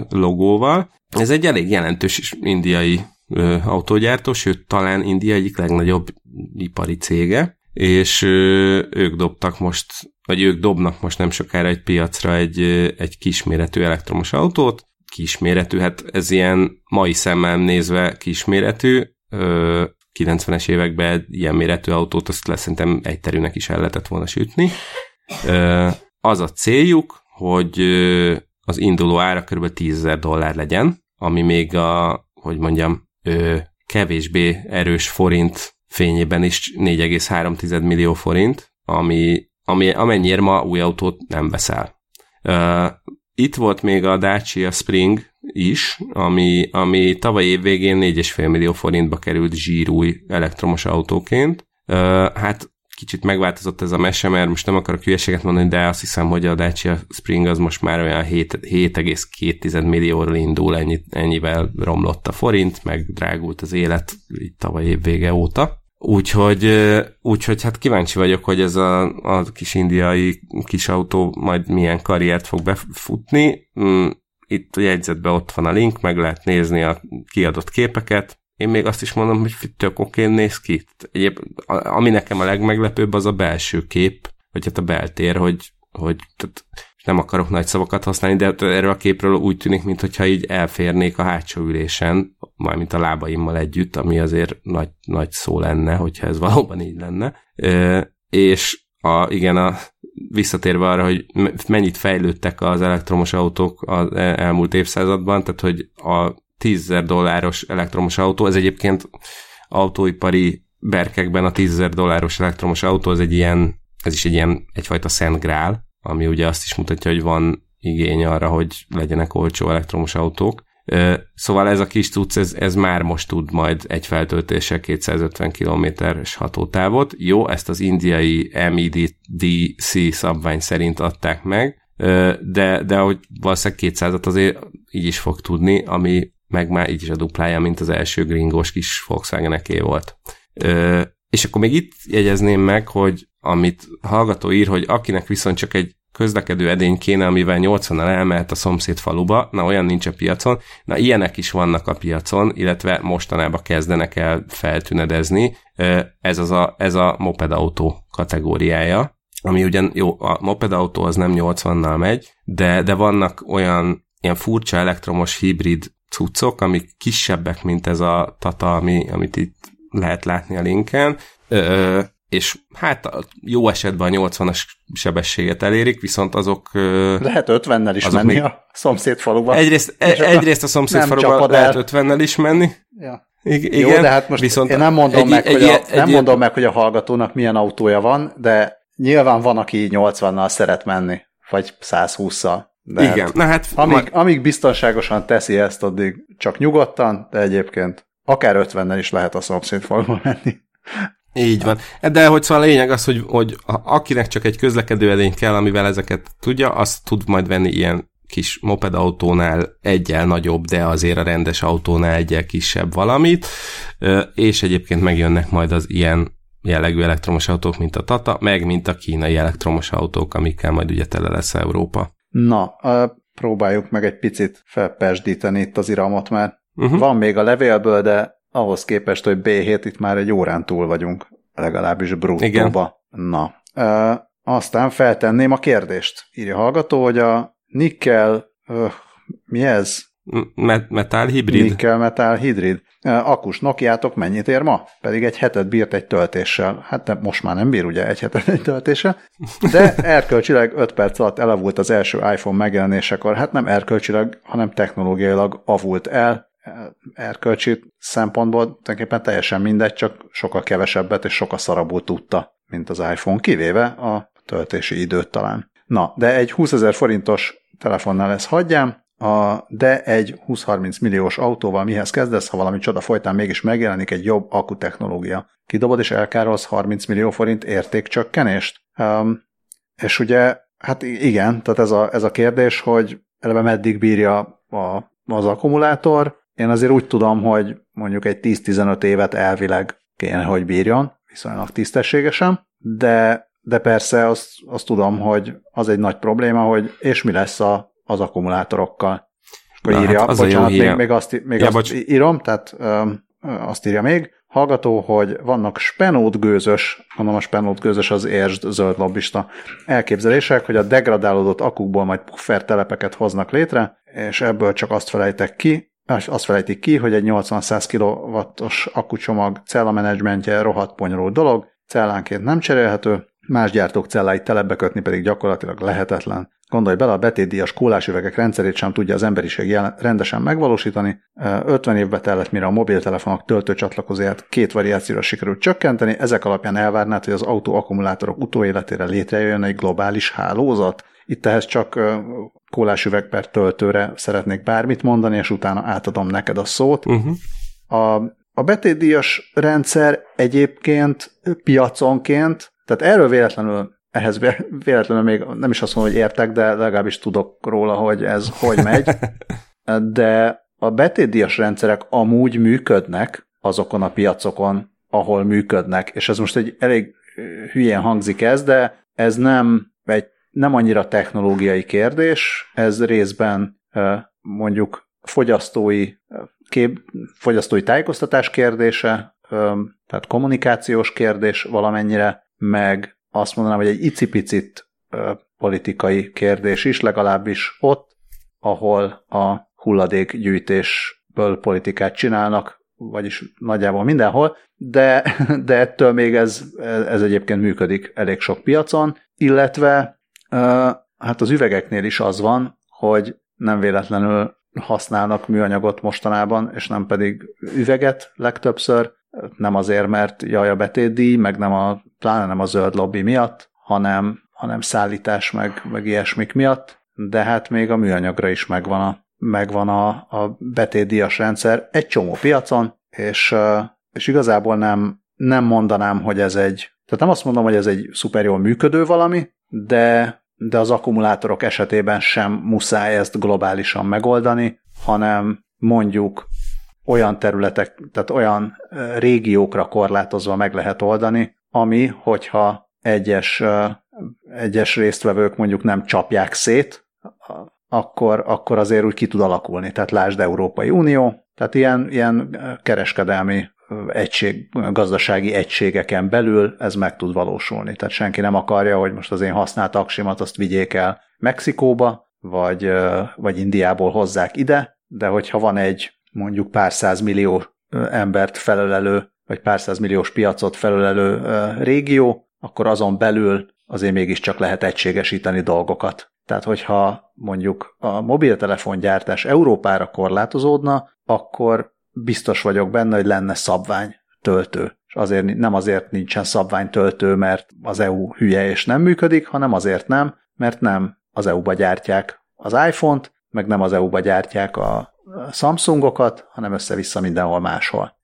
logóval. Ez egy elég jelentős indiai autógyártó, sőt talán India egyik legnagyobb ipari cége, és ők dobtak most, vagy ők dobnak most nem sokára egy piacra egy, egy kisméretű elektromos autót, kisméretű, hát ez ilyen mai szemmel nézve kisméretű, 90-es években ilyen méretű autót azt lesz, szerintem egy terűnek is el lehetett volna sütni. Az a céljuk, hogy az induló ára kb. 10 dollár legyen, ami még a, hogy mondjam, kevésbé erős forint fényében is 4,3 millió forint, ami, ami amennyiért ma új autót nem veszel. Itt volt még a Dacia Spring is, ami, ami tavaly év végén 4,5 millió forintba került zsírúj elektromos autóként. Hát kicsit megváltozott ez a mese, mert most nem akarok hülyeséget mondani, de azt hiszem, hogy a Dacia Spring az most már olyan 7,2 millióról indul, ennyi, ennyivel romlott a forint, meg drágult az élet itt tavaly év vége óta. Úgyhogy, úgyhogy hát kíváncsi vagyok, hogy ez a, a kis indiai kis autó majd milyen karriert fog befutni. Mm, itt a jegyzetben ott van a link, meg lehet nézni a kiadott képeket én még azt is mondom, hogy tök okén néz ki. Egyéb, ami nekem a legmeglepőbb, az a belső kép, vagy hát a beltér, hogy, hogy tehát nem akarok nagy szavakat használni, de erről a képről úgy tűnik, mintha így elférnék a hátsó ülésen, mármint a lábaimmal együtt, ami azért nagy, nagy szó lenne, hogyha ez valóban így lenne. E, és a, igen, a, visszatérve arra, hogy mennyit fejlődtek az elektromos autók az elmúlt évszázadban, tehát hogy a 10 dolláros elektromos autó, ez egyébként autóipari berkekben a 10 dolláros elektromos autó, ez egy ilyen, ez is egy ilyen egyfajta szent grál, ami ugye azt is mutatja, hogy van igény arra, hogy legyenek olcsó elektromos autók. Szóval ez a kis cucc, ez, ez már most tud majd egy feltöltése 250 km-es hatótávot. Jó, ezt az indiai MEDC szabvány szerint adták meg, de, de hogy valószínűleg 200-at azért így is fog tudni, ami meg már így is a duplája, mint az első gringós kis volkswagen volt. Ö, és akkor még itt jegyezném meg, hogy amit hallgató ír, hogy akinek viszont csak egy közlekedő edény kéne, amivel 80-nal elmehet a szomszéd faluba, na olyan nincs a piacon, na ilyenek is vannak a piacon, illetve mostanában kezdenek el feltünedezni, ez, az a, ez a mopedautó kategóriája, ami ugyan jó, a mopedautó az nem 80-nal megy, de, de vannak olyan ilyen furcsa elektromos hibrid cuccok, amik kisebbek, mint ez a Tata, ami, amit itt lehet látni a linken, ö, és hát jó esetben a 80-as sebességet elérik, viszont azok... Lehet 50-nel is menni még... a szomszédfaluba. Egyrészt, e, egyrészt a szomszédfaluba lehet 50-nel is menni. Ja. igen, Jó, de hát most viszont én nem mondom, egy, meg, egy, hogy a, egy, nem egy, mondom meg, hogy a hallgatónak milyen autója van, de nyilván van, aki 80-nal szeret menni, vagy 120-szal. De Igen, hát, na hát... Amíg, ma... amíg biztonságosan teszi ezt, addig csak nyugodtan, de egyébként akár 50-nel is lehet a szomszédfaluba menni. Így van. De hogy szóval a lényeg az, hogy, hogy akinek csak egy közlekedő edény kell, amivel ezeket tudja, azt tud majd venni ilyen kis moped autónál egyel nagyobb, de azért a rendes autónál egyel kisebb valamit, és egyébként megjönnek majd az ilyen jellegű elektromos autók, mint a Tata, meg mint a kínai elektromos autók, amikkel majd ugye tele lesz Európa. Na, próbáljuk meg egy picit felpesdíteni itt az iramot, mert uh-huh. van még a levélből, de ahhoz képest, hogy B7 itt már egy órán túl vagyunk, legalábbis bruttóba. Na, ö, aztán feltenném a kérdést. Írja a hallgató, hogy a nikkel, ö, mi ez? Metal hibrid. Nikkel metal hibrid. Akus Nokiátok mennyit ér ma? Pedig egy hetet bírt egy töltéssel. Hát de most már nem bír ugye egy hetet egy töltéssel. De erkölcsileg 5 perc alatt elavult az első iPhone megjelenésekor. Hát nem erkölcsileg, hanem technológiailag avult el. Erkölcsi szempontból tulajdonképpen teljesen mindegy, csak sokkal kevesebbet és sokkal szarabbul tudta, mint az iPhone, kivéve a töltési időt talán. Na, de egy 20 ezer forintos telefonnál ezt hagyjám, a, de egy 20-30 milliós autóval mihez kezdesz, ha valami csoda folytán mégis megjelenik egy jobb technológia. Kidobod és elkárolsz 30 millió forint értékcsökkenést? Um, és ugye, hát igen, tehát ez a, ez a kérdés, hogy eleve meddig bírja a, az akkumulátor. Én azért úgy tudom, hogy mondjuk egy 10-15 évet elvileg kéne, hogy bírjon, viszonylag tisztességesen, de, de persze azt, azt tudom, hogy az egy nagy probléma, hogy és mi lesz a az akkumulátorokkal. akkor Na, írja, hát az bocsánat, még, még azt, még ja, azt bocs. írom, tehát um, azt írja még, hallgató, hogy vannak spenót gőzös, mondom a spenót gőzös az értsd zöld lobbista elképzelések, hogy a degradálódott akukból majd puffer telepeket hoznak létre, és ebből csak azt felejtek ki, és azt felejtik ki, hogy egy 80-100 kW-os akkucsomag cellamenedzsmentje rohadt ponyolult dolog, cellánként nem cserélhető, más gyártók celláit telebbe kötni pedig gyakorlatilag lehetetlen. Gondolj bele, a betétdíjas kólásüvegek rendszerét sem tudja az emberiség jelen, rendesen megvalósítani. 50 évbe tellett, mire a mobiltelefonok töltőcsatlakozóját két variációra sikerült csökkenteni. Ezek alapján elvárnád, hogy az autó akkumulátorok utóéletére létrejöjjön egy globális hálózat. Itt ehhez csak kólásüveg per töltőre szeretnék bármit mondani, és utána átadom neked a szót. Uh-huh. A, a betétdíjas rendszer egyébként piaconként, tehát erről véletlenül ehhez véletlenül még nem is azt mondom, hogy értek, de legalábbis tudok róla, hogy ez hogy megy. De a betétdíjas rendszerek amúgy működnek azokon a piacokon, ahol működnek, és ez most egy elég hülyén hangzik ez, de ez nem egy nem annyira technológiai kérdés, ez részben mondjuk fogyasztói, kép, fogyasztói tájékoztatás kérdése, tehát kommunikációs kérdés valamennyire, meg azt mondanám, hogy egy icipicit politikai kérdés is, legalábbis ott, ahol a hulladékgyűjtésből politikát csinálnak, vagyis nagyjából mindenhol, de, de ettől még ez, ez egyébként működik elég sok piacon, illetve hát az üvegeknél is az van, hogy nem véletlenül használnak műanyagot mostanában, és nem pedig üveget legtöbbször, nem azért, mert jaj a betétdíj, meg nem a, pláne nem a zöld lobby miatt, hanem, hanem szállítás meg, meg ilyesmik miatt, de hát még a műanyagra is megvan a, megvan a, a betétdíjas rendszer egy csomó piacon, és, és igazából nem, nem mondanám, hogy ez egy, tehát nem azt mondom, hogy ez egy szuper jól működő valami, de, de az akkumulátorok esetében sem muszáj ezt globálisan megoldani, hanem mondjuk olyan területek, tehát olyan régiókra korlátozva meg lehet oldani, ami, hogyha egyes, egyes résztvevők mondjuk nem csapják szét, akkor, akkor azért úgy ki tud alakulni. Tehát lásd Európai Unió, tehát ilyen, ilyen kereskedelmi egység, gazdasági egységeken belül ez meg tud valósulni. Tehát senki nem akarja, hogy most az én használt aksimat azt vigyék el Mexikóba, vagy, vagy Indiából hozzák ide, de hogyha van egy mondjuk pár millió embert felelelő, vagy pár milliós piacot felelelő régió, akkor azon belül azért mégiscsak lehet egységesíteni dolgokat. Tehát, hogyha mondjuk a mobiltelefongyártás Európára korlátozódna, akkor biztos vagyok benne, hogy lenne szabvány töltő. És azért nem azért nincsen szabványtöltő, mert az EU hülye és nem működik, hanem azért nem, mert nem az EU-ba gyártják az iPhone-t, meg nem az EU-ba gyártják a Samsungokat, hanem össze-vissza mindenhol máshol.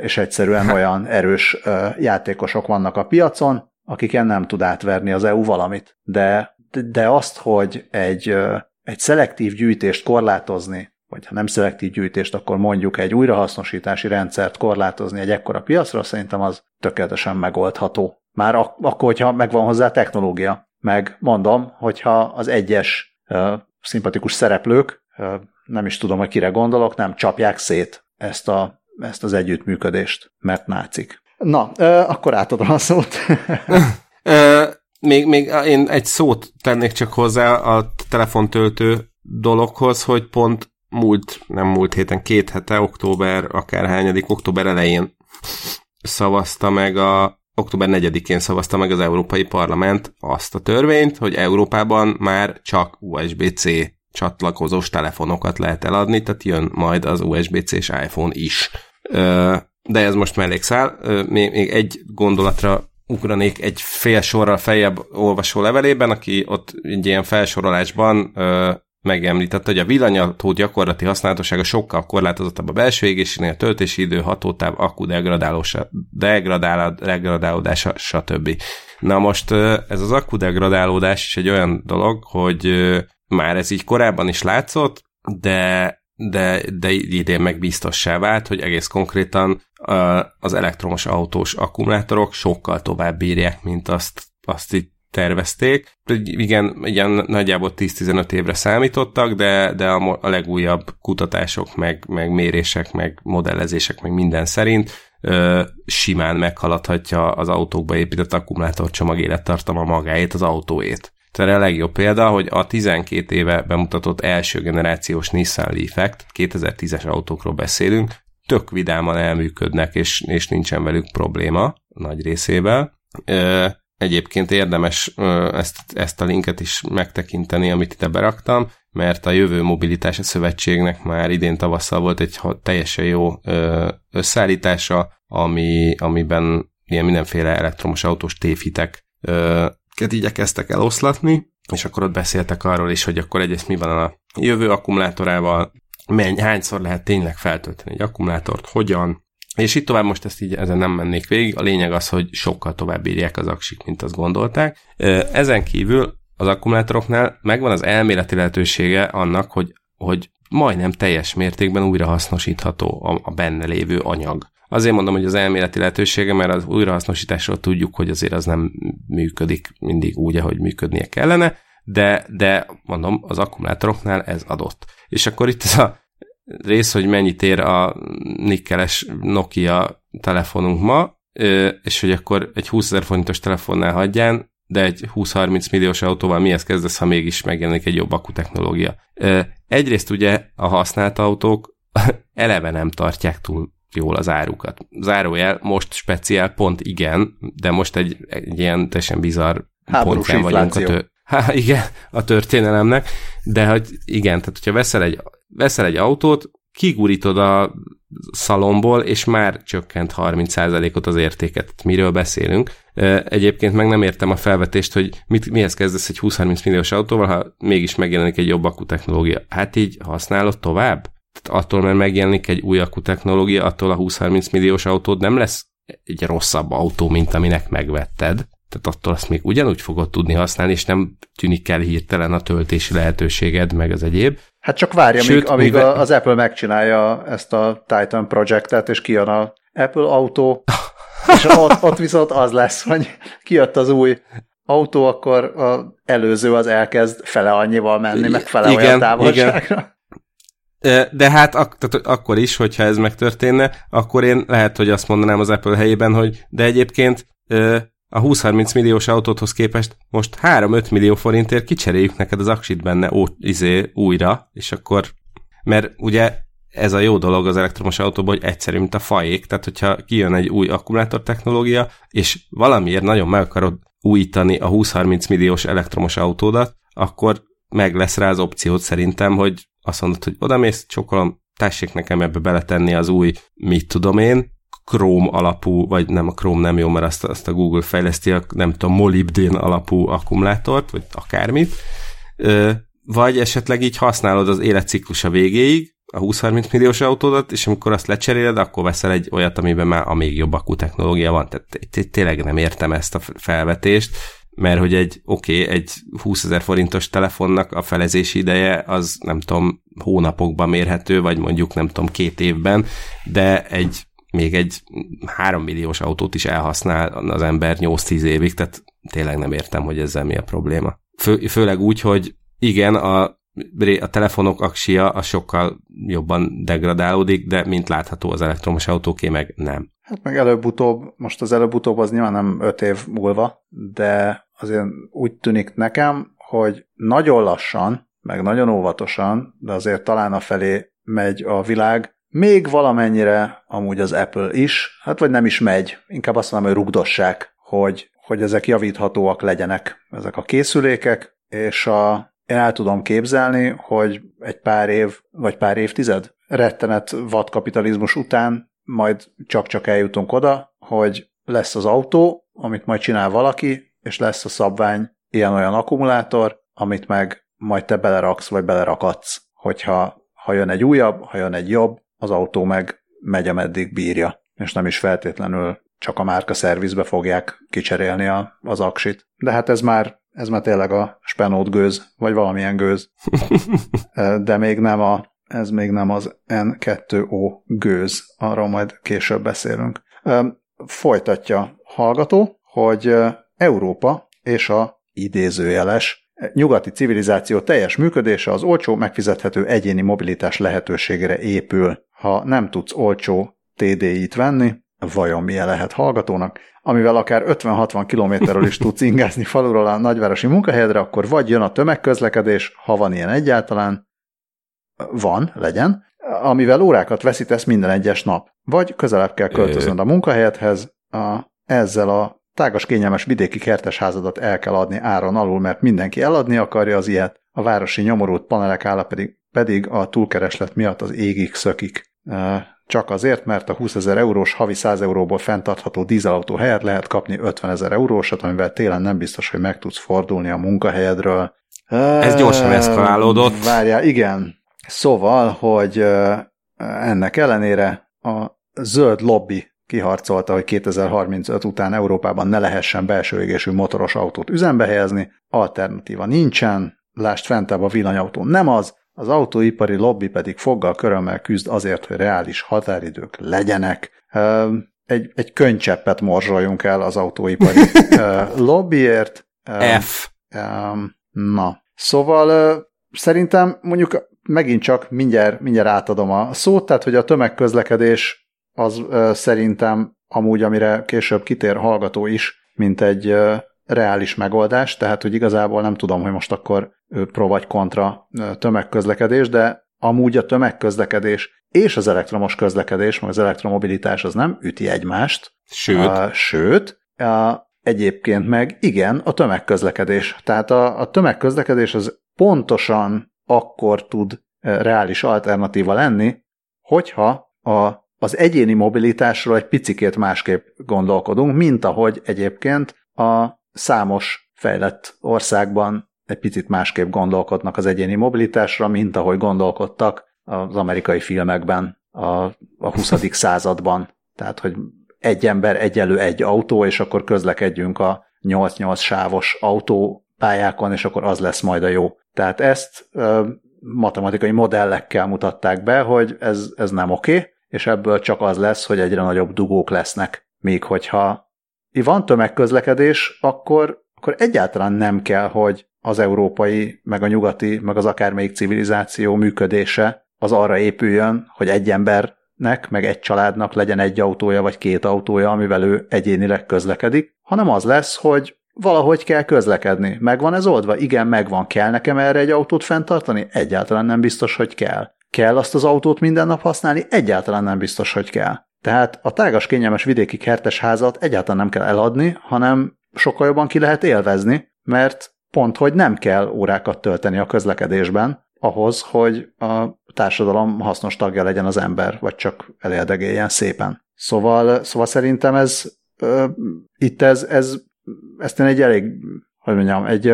És egyszerűen olyan erős játékosok vannak a piacon, akiken nem tud átverni az EU valamit. De, de azt, hogy egy, egy szelektív gyűjtést korlátozni, vagy ha nem szelektív gyűjtést, akkor mondjuk egy újrahasznosítási rendszert korlátozni egy ekkora piacra, szerintem az tökéletesen megoldható. Már ak- akkor, hogyha megvan hozzá technológia. Meg mondom, hogyha az egyes uh, szimpatikus szereplők, uh, nem is tudom, hogy kire gondolok, nem csapják szét ezt, a, ezt az együttműködést, mert nácik. Na, akkor átadom a szót. még, még én egy szót tennék csak hozzá a telefontöltő dologhoz, hogy pont múlt, nem múlt héten, két hete, október, akárhányadik, október elején szavazta meg a, október 4-én szavazta meg az Európai Parlament azt a törvényt, hogy Európában már csak USB-C csatlakozós telefonokat lehet eladni, tehát jön majd az USB-C-s iPhone is. De ez most mellékszál. Még, egy gondolatra ugranék egy fél sorral feljebb olvasó levelében, aki ott egy ilyen felsorolásban megemlítette, hogy a villanyató gyakorlati használatossága sokkal korlátozottabb a belső égésénél, a töltési idő, hatótáv, akku degradálódása, stb. Na most ez az akku degradálódás is egy olyan dolog, hogy már ez így korábban is látszott, de de, de idén meg biztossá vált, hogy egész konkrétan az elektromos autós akkumulátorok sokkal tovább bírják, mint azt, azt itt tervezték. Igen, igen nagyjából 10-15 évre számítottak, de, de a, legújabb kutatások, meg, meg mérések, meg modellezések, meg minden szerint simán meghaladhatja az autókba épített akkumulátorcsomag élettartama magáét, az autóét. Tehát a legjobb példa, hogy a 12 éve bemutatott első generációs Nissan leaf 2010-es autókról beszélünk, tök vidáman elműködnek, és, és nincsen velük probléma nagy részével. Egyébként érdemes ezt, ezt a linket is megtekinteni, amit ide beraktam, mert a Jövő Mobilitási Szövetségnek már idén tavasszal volt egy teljesen jó összeállítása, ami, amiben ilyen mindenféle elektromos autós tévhitek igyekeztek eloszlatni, és akkor ott beszéltek arról is, hogy akkor egyrészt mi van a jövő akkumulátorával, menny, hányszor lehet tényleg feltölteni egy akkumulátort, hogyan, és itt tovább most ezt így ezen nem mennék végig, a lényeg az, hogy sokkal tovább bírják az aksik, mint azt gondolták. Ezen kívül az akkumulátoroknál megvan az elméleti lehetősége annak, hogy, hogy majdnem teljes mértékben újrahasznosítható a, a benne lévő anyag. Azért mondom, hogy az elméleti lehetősége, mert az újrahasznosításról tudjuk, hogy azért az nem működik mindig úgy, ahogy működnie kellene, de, de mondom, az akkumulátoroknál ez adott. És akkor itt ez a rész, hogy mennyit ér a nikkeles Nokia telefonunk ma, és hogy akkor egy 20 ezer forintos telefonnál hagyján, de egy 20-30 milliós autóval mihez kezdesz, ha mégis megjelenik egy jobb akku technológia. Egyrészt ugye a használt autók eleve nem tartják túl jól az árukat. Zárójel, most speciál pont igen, de most egy, egy ilyen teljesen bizarr pontján vagyunk a, tő, Há, igen, a történelemnek, de hogy igen, tehát hogyha veszel egy, veszel egy autót, kigurítod a szalomból, és már csökkent 30%-ot az értéket. Miről beszélünk? Egyébként meg nem értem a felvetést, hogy mit, mihez kezdesz egy 20-30 milliós autóval, ha mégis megjelenik egy jobb akku technológia. Hát így használod tovább? Attól, mert megjelenik egy új akku technológia, attól a 20-30 milliós autód nem lesz egy rosszabb autó, mint aminek megvetted tehát attól azt még ugyanúgy fogod tudni használni, és nem tűnik el hirtelen a töltési lehetőséged, meg az egyéb. Hát csak várja, Sőt, amíg, amíg az Apple megcsinálja ezt a Titan projektet, és kijön a Apple autó, és ott, ott viszont az lesz, hogy kijött az új autó, akkor az előző az elkezd fele annyival menni, meg fele igen, olyan távolságra. Igen. De hát ak- tehát akkor is, hogyha ez megtörténne, akkor én lehet, hogy azt mondanám az Apple helyében, hogy de egyébként a 20-30 milliós autóthoz képest most 3-5 millió forintért kicseréljük neked az aksit benne ó, izé, újra, és akkor, mert ugye ez a jó dolog az elektromos autóban, hogy egyszerű, mint a fajék, tehát hogyha kijön egy új akkumulátor technológia, és valamiért nagyon meg akarod újítani a 20-30 milliós elektromos autódat, akkor meg lesz rá az opciót szerintem, hogy azt mondod, hogy odamész, csokolom, tessék nekem ebbe beletenni az új, mit tudom én, Chrome alapú, vagy nem a Chrome nem jó, mert azt, azt a Google fejleszti, a, nem tudom, molibdén alapú akkumulátort, vagy akármit, vagy esetleg így használod az életciklusa végéig, a 20-30 milliós autódat, és amikor azt lecseréled, akkor veszel egy olyat, amiben már a még jobb akku technológia van. Tehát tényleg nem értem ezt a felvetést, mert hogy egy, oké, okay, egy 20 ezer forintos telefonnak a felezési ideje az nem tudom, hónapokban mérhető, vagy mondjuk nem tudom, két évben, de egy még egy 3 milliós autót is elhasznál az ember 8-10 évig, tehát tényleg nem értem, hogy ezzel mi a probléma. Fő, főleg úgy, hogy igen, a, a telefonok aksia a sokkal jobban degradálódik, de mint látható az elektromos autóké meg nem. Hát meg előbb-utóbb, most az előbb-utóbb az nyilván nem 5 év múlva, de azért úgy tűnik nekem, hogy nagyon lassan, meg nagyon óvatosan, de azért talán a felé megy a világ, még valamennyire amúgy az Apple is, hát vagy nem is megy, inkább azt mondom, hogy rugdossák, hogy, hogy ezek javíthatóak legyenek, ezek a készülékek, és a, én el tudom képzelni, hogy egy pár év, vagy pár évtized rettenet vadkapitalizmus után majd csak-csak eljutunk oda, hogy lesz az autó, amit majd csinál valaki, és lesz a szabvány ilyen-olyan akkumulátor, amit meg majd te beleraksz, vagy belerakadsz, hogyha ha jön egy újabb, ha jön egy jobb, az autó meg megy, ameddig bírja, és nem is feltétlenül csak a márka szervizbe fogják kicserélni a, az aksit. De hát ez már, ez már tényleg a spenót gőz, vagy valamilyen gőz. De még nem a, ez még nem az N2O gőz, arról majd később beszélünk. Folytatja hallgató, hogy Európa és a idézőjeles nyugati civilizáció teljes működése az olcsó, megfizethető egyéni mobilitás lehetőségére épül. Ha nem tudsz olcsó TDI-t venni, vajon milyen lehet hallgatónak, amivel akár 50-60 kilométerről is tudsz ingázni faluról a nagyvárosi munkahelyedre, akkor vagy jön a tömegközlekedés, ha van ilyen egyáltalán, van, legyen, amivel órákat veszítesz minden egyes nap. Vagy közelebb kell költöznöd a munkahelyedhez, a, ezzel a tágas kényelmes vidéki kertesházadat el kell adni áron alul, mert mindenki eladni akarja az ilyet, a városi nyomorult panelek álla pedig, pedig a túlkereslet miatt az égig szökik. Csak azért, mert a 20 ezer eurós havi 100 euróból fenntartható dízelautó helyett lehet kapni 50 ezer eurósat, amivel télen nem biztos, hogy meg tudsz fordulni a munkahelyedről. Ez gyorsan eszkalálódott. Várjál, igen. Szóval, hogy ennek ellenére a zöld lobby kiharcolta, hogy 2035 után Európában ne lehessen belső égésű motoros autót üzembe helyezni, alternatíva nincsen, lást fentebb a villanyautó nem az, az autóipari lobby pedig foggal körömmel küzd azért, hogy reális határidők legyenek. Egy, egy könycseppet morzsoljunk el az autóipari lobbyért. F. Na, szóval szerintem mondjuk megint csak mindjárt, mindjárt átadom a szót, tehát hogy a tömegközlekedés az szerintem amúgy, amire később kitér hallgató is, mint egy reális megoldás, tehát hogy igazából nem tudom, hogy most akkor pro vagy kontra tömegközlekedés, de amúgy a tömegközlekedés és az elektromos közlekedés, meg az elektromobilitás az nem üti egymást. Sőt. Uh, sőt, uh, egyébként meg igen, a tömegközlekedés. Tehát a, a tömegközlekedés az pontosan akkor tud reális alternatíva lenni, hogyha a az egyéni mobilitásról egy picikét másképp gondolkodunk, mint ahogy egyébként a számos fejlett országban egy picit másképp gondolkodnak az egyéni mobilitásra, mint ahogy gondolkodtak az amerikai filmekben a, a 20. században. Tehát, hogy egy ember egyelő egy autó, és akkor közlekedjünk a 8-8 sávos autópályákon, és akkor az lesz majd a jó. Tehát ezt matematikai modellekkel mutatták be, hogy ez, ez nem oké, és ebből csak az lesz, hogy egyre nagyobb dugók lesznek. Míg hogyha van tömegközlekedés, akkor, akkor egyáltalán nem kell, hogy az európai, meg a nyugati, meg az akármelyik civilizáció működése az arra épüljön, hogy egy embernek, meg egy családnak legyen egy autója, vagy két autója, amivel ő egyénileg közlekedik, hanem az lesz, hogy valahogy kell közlekedni. Megvan ez oldva? Igen, megvan. Kell nekem erre egy autót fenntartani? Egyáltalán nem biztos, hogy kell. Kell azt az autót minden nap használni? Egyáltalán nem biztos, hogy kell. Tehát a tágas, kényelmes vidéki kertes házat egyáltalán nem kell eladni, hanem sokkal jobban ki lehet élvezni, mert pont, hogy nem kell órákat tölteni a közlekedésben, ahhoz, hogy a társadalom hasznos tagja legyen az ember, vagy csak elérdegéljen szépen. Szóval, szóval szerintem ez itt ez, ez ezt én egy elég, hogy mondjam, egy,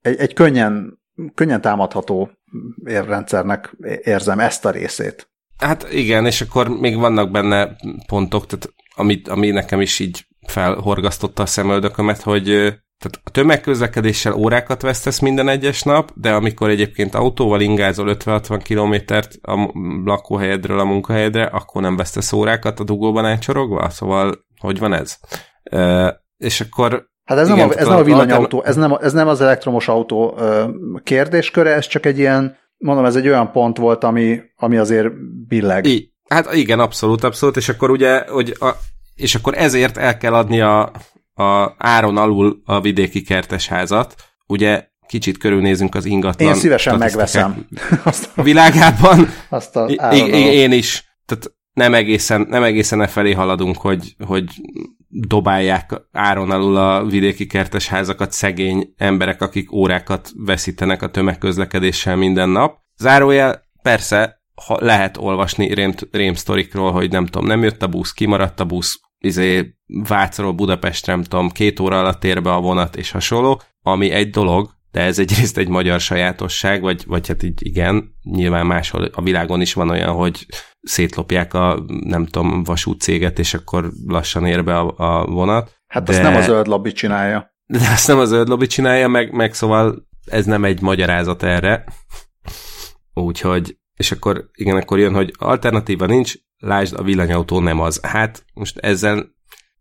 egy, egy könnyen, könnyen támadható érrendszernek érzem ezt a részét. Hát igen, és akkor még vannak benne pontok, tehát amit, ami nekem is így felhorgasztotta a szemöldökömet, hogy tehát a tömegközlekedéssel órákat vesztesz minden egyes nap, de amikor egyébként autóval ingázol 50-60 kilométert a lakóhelyedről a munkahelyedre, akkor nem vesztesz órákat a dugóban elcsorogva? Szóval hogy van ez? és akkor Hát ez, igen, nem, a, ez nem a villanyautó, ez nem, ez nem az elektromos autó kérdésköre, ez csak egy ilyen, mondom, ez egy olyan pont volt, ami, ami azért billeg. I, hát igen, abszolút, abszolút, és akkor ugye, hogy a, és akkor ezért el kell adni a, a áron alul a vidéki kertesházat, ugye kicsit körülnézünk az ingatlan. Én szívesen megveszem. Azt a világában. Azt a én, én is. Tehát nem egészen, nem egészen e felé haladunk, hogy, hogy dobálják áron alul a vidéki kertesházakat szegény emberek, akik órákat veszítenek a tömegközlekedéssel minden nap. Zárójel, persze, ha lehet olvasni rém, rémsztorikról, hogy nem tudom, nem jött a busz, kimaradt a busz, izé, Vácról Budapestre, nem tudom, két óra alatt ér be a vonat és hasonló, ami egy dolog, de ez egyrészt egy magyar sajátosság, vagy, vagy hát így igen, nyilván máshol a világon is van olyan, hogy szétlopják a, nem tudom, vasútcéget, és akkor lassan ér be a, a vonat. Hát de... ezt nem a zöld lobby csinálja. De ezt nem a zöld lobby csinálja, meg, meg szóval ez nem egy magyarázat erre. Úgyhogy, és akkor igen, akkor jön, hogy alternatíva nincs, lásd, a villanyautó nem az. Hát most ezzel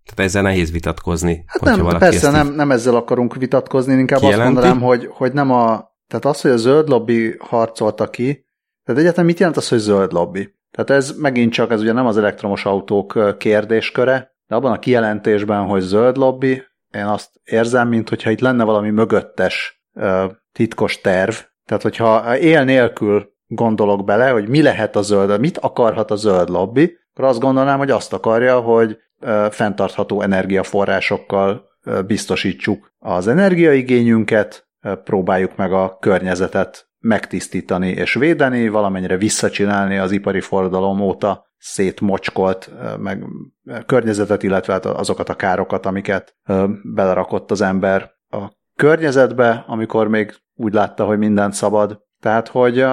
tehát ezzel nehéz vitatkozni. Hát nem, persze nem, nem ezzel akarunk vitatkozni, inkább kijelenti? azt mondanám, hogy, hogy nem a, tehát az, hogy a zöld lobby harcolta ki, tehát egyáltalán mit jelent az, hogy zöld lobby? Tehát ez megint csak, ez ugye nem az elektromos autók kérdésköre, de abban a kijelentésben, hogy zöld lobby, én azt érzem, mint hogyha itt lenne valami mögöttes titkos terv. Tehát, hogyha él nélkül gondolok bele, hogy mi lehet a zöld, mit akarhat a zöld lobby, akkor azt gondolnám, hogy azt akarja, hogy fenntartható energiaforrásokkal biztosítsuk az energiaigényünket, próbáljuk meg a környezetet megtisztítani és védeni, valamennyire visszacsinálni az ipari forradalom óta szétmocskolt meg környezetet, illetve hát azokat a károkat, amiket belerakott az ember a környezetbe, amikor még úgy látta, hogy mindent szabad. Tehát, hogy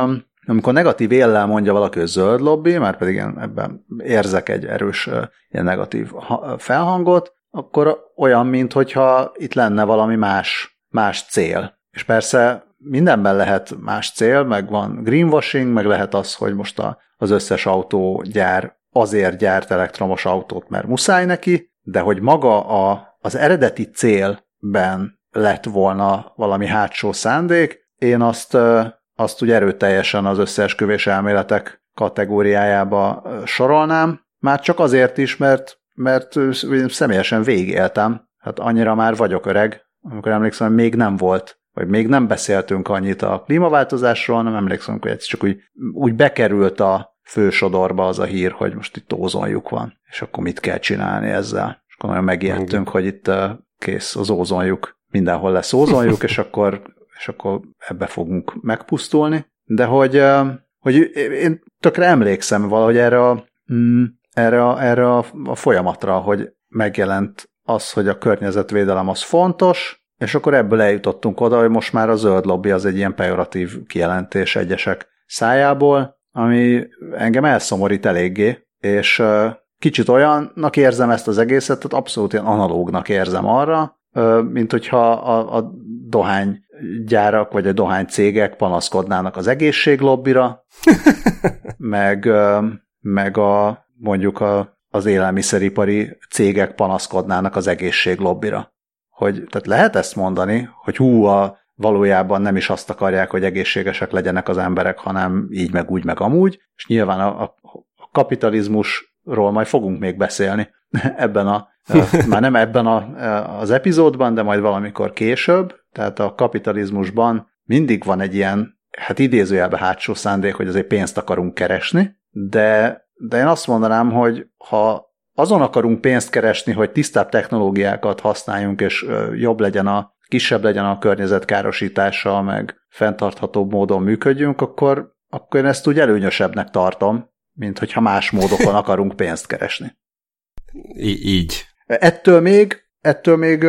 amikor negatív éllel mondja valaki, hogy zöld lobby, már pedig ebben érzek egy erős ilyen negatív felhangot, akkor olyan, mintha itt lenne valami más, más cél. És persze mindenben lehet más cél, meg van greenwashing, meg lehet az, hogy most a, az összes autógyár azért gyárt elektromos autót, mert muszáj neki, de hogy maga a, az eredeti célben lett volna valami hátsó szándék, én azt azt úgy erőteljesen az összeesküvés elméletek kategóriájába sorolnám, már csak azért is, mert, mert személyesen végigéltem, hát annyira már vagyok öreg, amikor emlékszem, még nem volt, vagy még nem beszéltünk annyit a klímaváltozásról, nem emlékszem, hogy ez csak úgy, úgy bekerült a fősodorba az a hír, hogy most itt ózonjuk van, és akkor mit kell csinálni ezzel. És akkor nagyon megijedtünk, hogy itt kész az ózonjuk, mindenhol lesz ózonjuk, és akkor és akkor ebbe fogunk megpusztulni. De hogy, hogy én tökre emlékszem valahogy erre a, mm, erre a, erre a, folyamatra, hogy megjelent az, hogy a környezetvédelem az fontos, és akkor ebből eljutottunk oda, hogy most már a zöld lobby az egy ilyen pejoratív kijelentés egyesek szájából, ami engem elszomorít eléggé, és kicsit olyannak érzem ezt az egészet, tehát abszolút ilyen analógnak érzem arra, mint hogyha a, a dohány dohánygyárak vagy a dohánycégek panaszkodnának az egészséglobbira, meg, meg a, mondjuk a, az élelmiszeripari cégek panaszkodnának az egészséglobbira. Hogy, tehát lehet ezt mondani, hogy hú, a, valójában nem is azt akarják, hogy egészségesek legyenek az emberek, hanem így meg úgy meg amúgy, és nyilván a, a, a kapitalizmusról majd fogunk még beszélni ebben a, már nem ebben a, az epizódban, de majd valamikor később, tehát a kapitalizmusban mindig van egy ilyen, hát idézőjelben hátsó szándék, hogy azért pénzt akarunk keresni, de, de én azt mondanám, hogy ha azon akarunk pénzt keresni, hogy tisztább technológiákat használjunk, és jobb legyen a, kisebb legyen a környezet károsítása, meg fenntarthatóbb módon működjünk, akkor, akkor én ezt úgy előnyösebbnek tartom, mint hogyha más módokon akarunk pénzt keresni. I- így. Ettől még, ettől még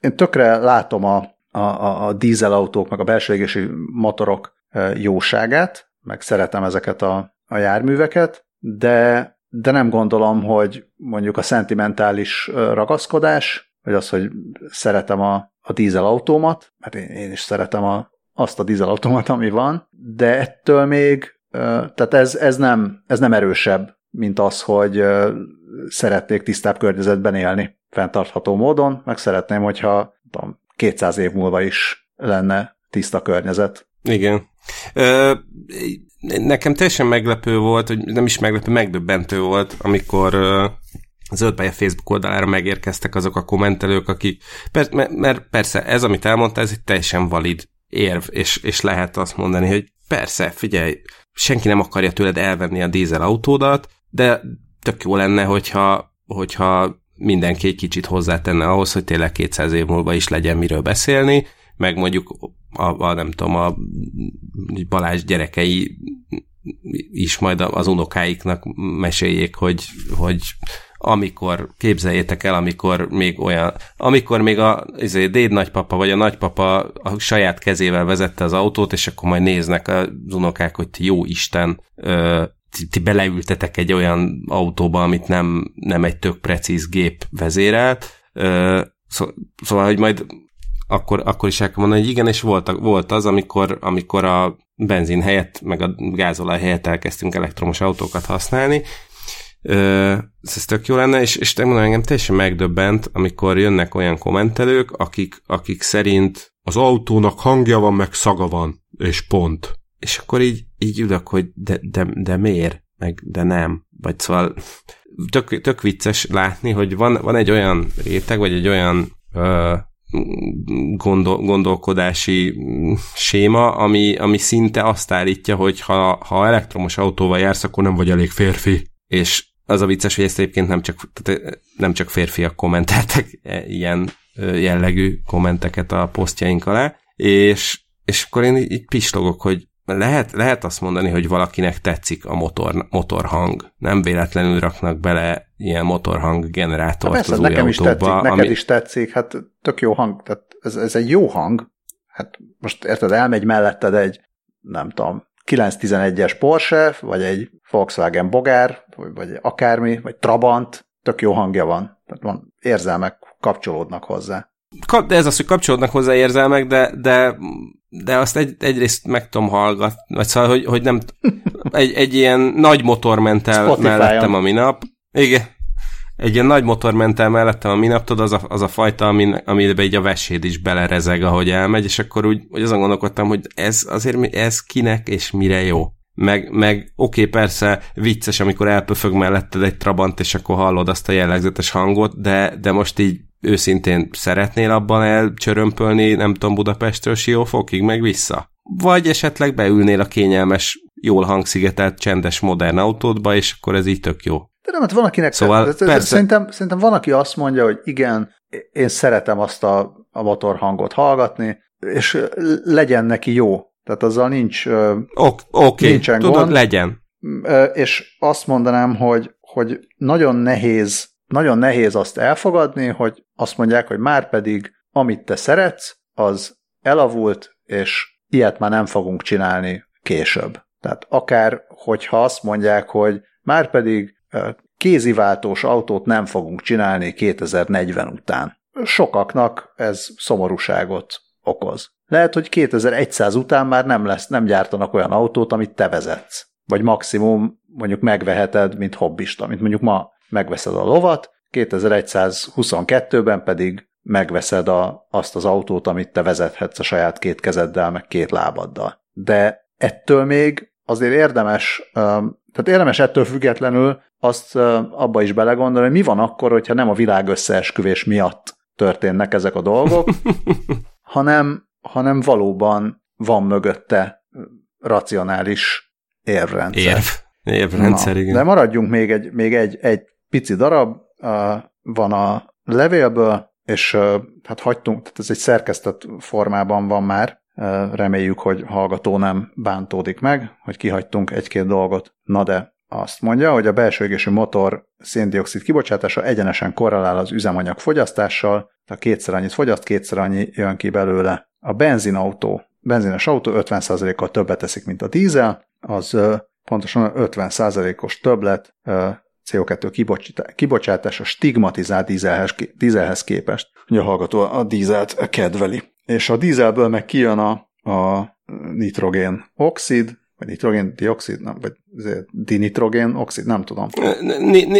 én tökre látom a, a, a, a dízelautók, meg a belső égési motorok jóságát, meg szeretem ezeket a, a járműveket, de, de nem gondolom, hogy mondjuk a szentimentális ragaszkodás, vagy az, hogy szeretem a, a dízelautómat, mert én, én is szeretem a, azt a dízelautómat, ami van, de ettől még, tehát ez, ez, nem, ez nem erősebb, mint az, hogy szeretnék tisztább környezetben élni fenntartható módon, meg szeretném, hogyha tudom, 200 év múlva is lenne tiszta környezet. Igen. Ö, nekem teljesen meglepő volt, hogy nem is meglepő, megdöbbentő volt, amikor a Zöldpálya Facebook oldalára megérkeztek azok a kommentelők, akik, per, mert persze ez, amit elmondta, ez egy teljesen valid érv, és, és lehet azt mondani, hogy persze, figyelj, senki nem akarja tőled elvenni a dízel autódat, de tök jó lenne, hogyha, hogyha mindenki egy kicsit hozzátenne ahhoz, hogy tényleg 200 év múlva is legyen miről beszélni, meg mondjuk a, a nem tudom, a Balázs gyerekei is majd az unokáiknak meséljék, hogy, hogy amikor, képzeljétek el, amikor még olyan, amikor még a izé, déd nagypapa vagy a nagypapa a saját kezével vezette az autót, és akkor majd néznek az unokák, hogy jó Isten, ö, ti, beleültetek egy olyan autóba, amit nem, nem egy tök precíz gép vezérelt, szó, szóval, hogy majd akkor, akkor is el kell mondani, hogy igen, és volt, volt az, amikor, amikor a benzin helyett, meg a gázolaj helyett elkezdtünk elektromos autókat használni, ez tök jó lenne, és, és mondom, engem teljesen megdöbbent, amikor jönnek olyan kommentelők, akik, akik szerint az autónak hangja van, meg szaga van, és pont. És akkor így, így ülök, hogy de, de, de miért? Meg de nem. Vagy szóval tök, tök vicces látni, hogy van, van egy olyan réteg, vagy egy olyan ö, gondol, gondolkodási séma, ami, ami szinte azt állítja, hogy ha, ha elektromos autóval jársz, akkor nem vagy elég férfi. És az a vicces, hogy ezt egyébként nem csak, nem csak férfiak kommenteltek e, ilyen jellegű kommenteket a posztjaink alá, és, és akkor én így pislogok, hogy lehet, lehet azt mondani, hogy valakinek tetszik a motor, motorhang. Nem véletlenül raknak bele ilyen motorhang generátort hát persze, az új nekem autóba, is tetszik, ami... neked is tetszik, hát tök jó hang, tehát ez, ez egy jó hang. Hát most érted, elmegy melletted egy, nem tudom, 911-es Porsche, vagy egy Volkswagen Bogár, vagy, vagy akármi, vagy Trabant, tök jó hangja van. Tehát van érzelmek kapcsolódnak hozzá. De ez az, hogy kapcsolódnak hozzá érzelmek, de, de, de azt egy, egyrészt meg tudom hallgatni, vagy szóval, hogy, hogy nem, egy, egy ilyen nagy motor ment el mellettem a minap. Igen, egy ilyen nagy motor ment el mellettem a minap, tudod, az a, az a fajta, amin, amiben így a veséd is belerezeg, ahogy elmegy, és akkor úgy, hogy azon gondolkodtam, hogy ez azért ez kinek és mire jó. Meg, meg oké, okay, persze vicces, amikor elpöfög melletted egy trabant, és akkor hallod azt a jellegzetes hangot, de, de most így őszintén szeretnél abban elcsörömpölni, nem tudom, Budapestről Siófokig, meg vissza? Vagy esetleg beülnél a kényelmes, jól hangszigetelt, csendes, modern autódba, és akkor ez így tök jó. De nem, hát van, akinek... Szóval persze. Szerintem, szerintem van, aki azt mondja, hogy igen, én szeretem azt a, a motorhangot hallgatni, és legyen neki jó. Tehát azzal nincs ok, okay, nincsen tudod, gond. legyen. És azt mondanám, hogy, hogy nagyon nehéz, nagyon nehéz azt elfogadni, hogy azt mondják, hogy már pedig amit te szeretsz, az elavult, és ilyet már nem fogunk csinálni később. Tehát akár, hogyha azt mondják, hogy már pedig kéziváltós autót nem fogunk csinálni 2040 után. Sokaknak ez szomorúságot okoz. lehet, hogy 2100 után már nem lesz, nem gyártanak olyan autót, amit te vezetsz. Vagy maximum mondjuk megveheted, mint hobbista, mint mondjuk ma megveszed a lovat, 2122-ben pedig megveszed a, azt az autót, amit te vezethetsz a saját két kezeddel, meg két lábaddal. De ettől még azért érdemes, tehát érdemes ettől függetlenül azt abba is belegondolni, hogy mi van akkor, hogyha nem a világ összeesküvés miatt történnek ezek a dolgok, hanem, hanem valóban van mögötte racionális érvrendszer. Érv. Érvrendszer, Na, igen. De maradjunk még egy, még egy, egy pici darab, van a levélből, és hát hagytunk, tehát ez egy szerkesztett formában van már, reméljük, hogy hallgató nem bántódik meg, hogy kihagytunk egy-két dolgot. Na de azt mondja, hogy a belső égésű motor széndiokszid kibocsátása egyenesen korrelál az üzemanyag fogyasztással, tehát kétszer annyit fogyaszt, kétszer annyi jön ki belőle. A benzinautó, benzines autó 50%-kal többet teszik, mint a dízel, az pontosan 50%-os többlet CO2 kibocsátás a stigmatizált dízelhez, dízelhez képest. Ugye a hallgató a dízelt kedveli. És a dízelből meg kijön a, a nitrogén oxid, vagy nitrogén dioxid, nem, vagy dinitrogén oxid, nem tudom.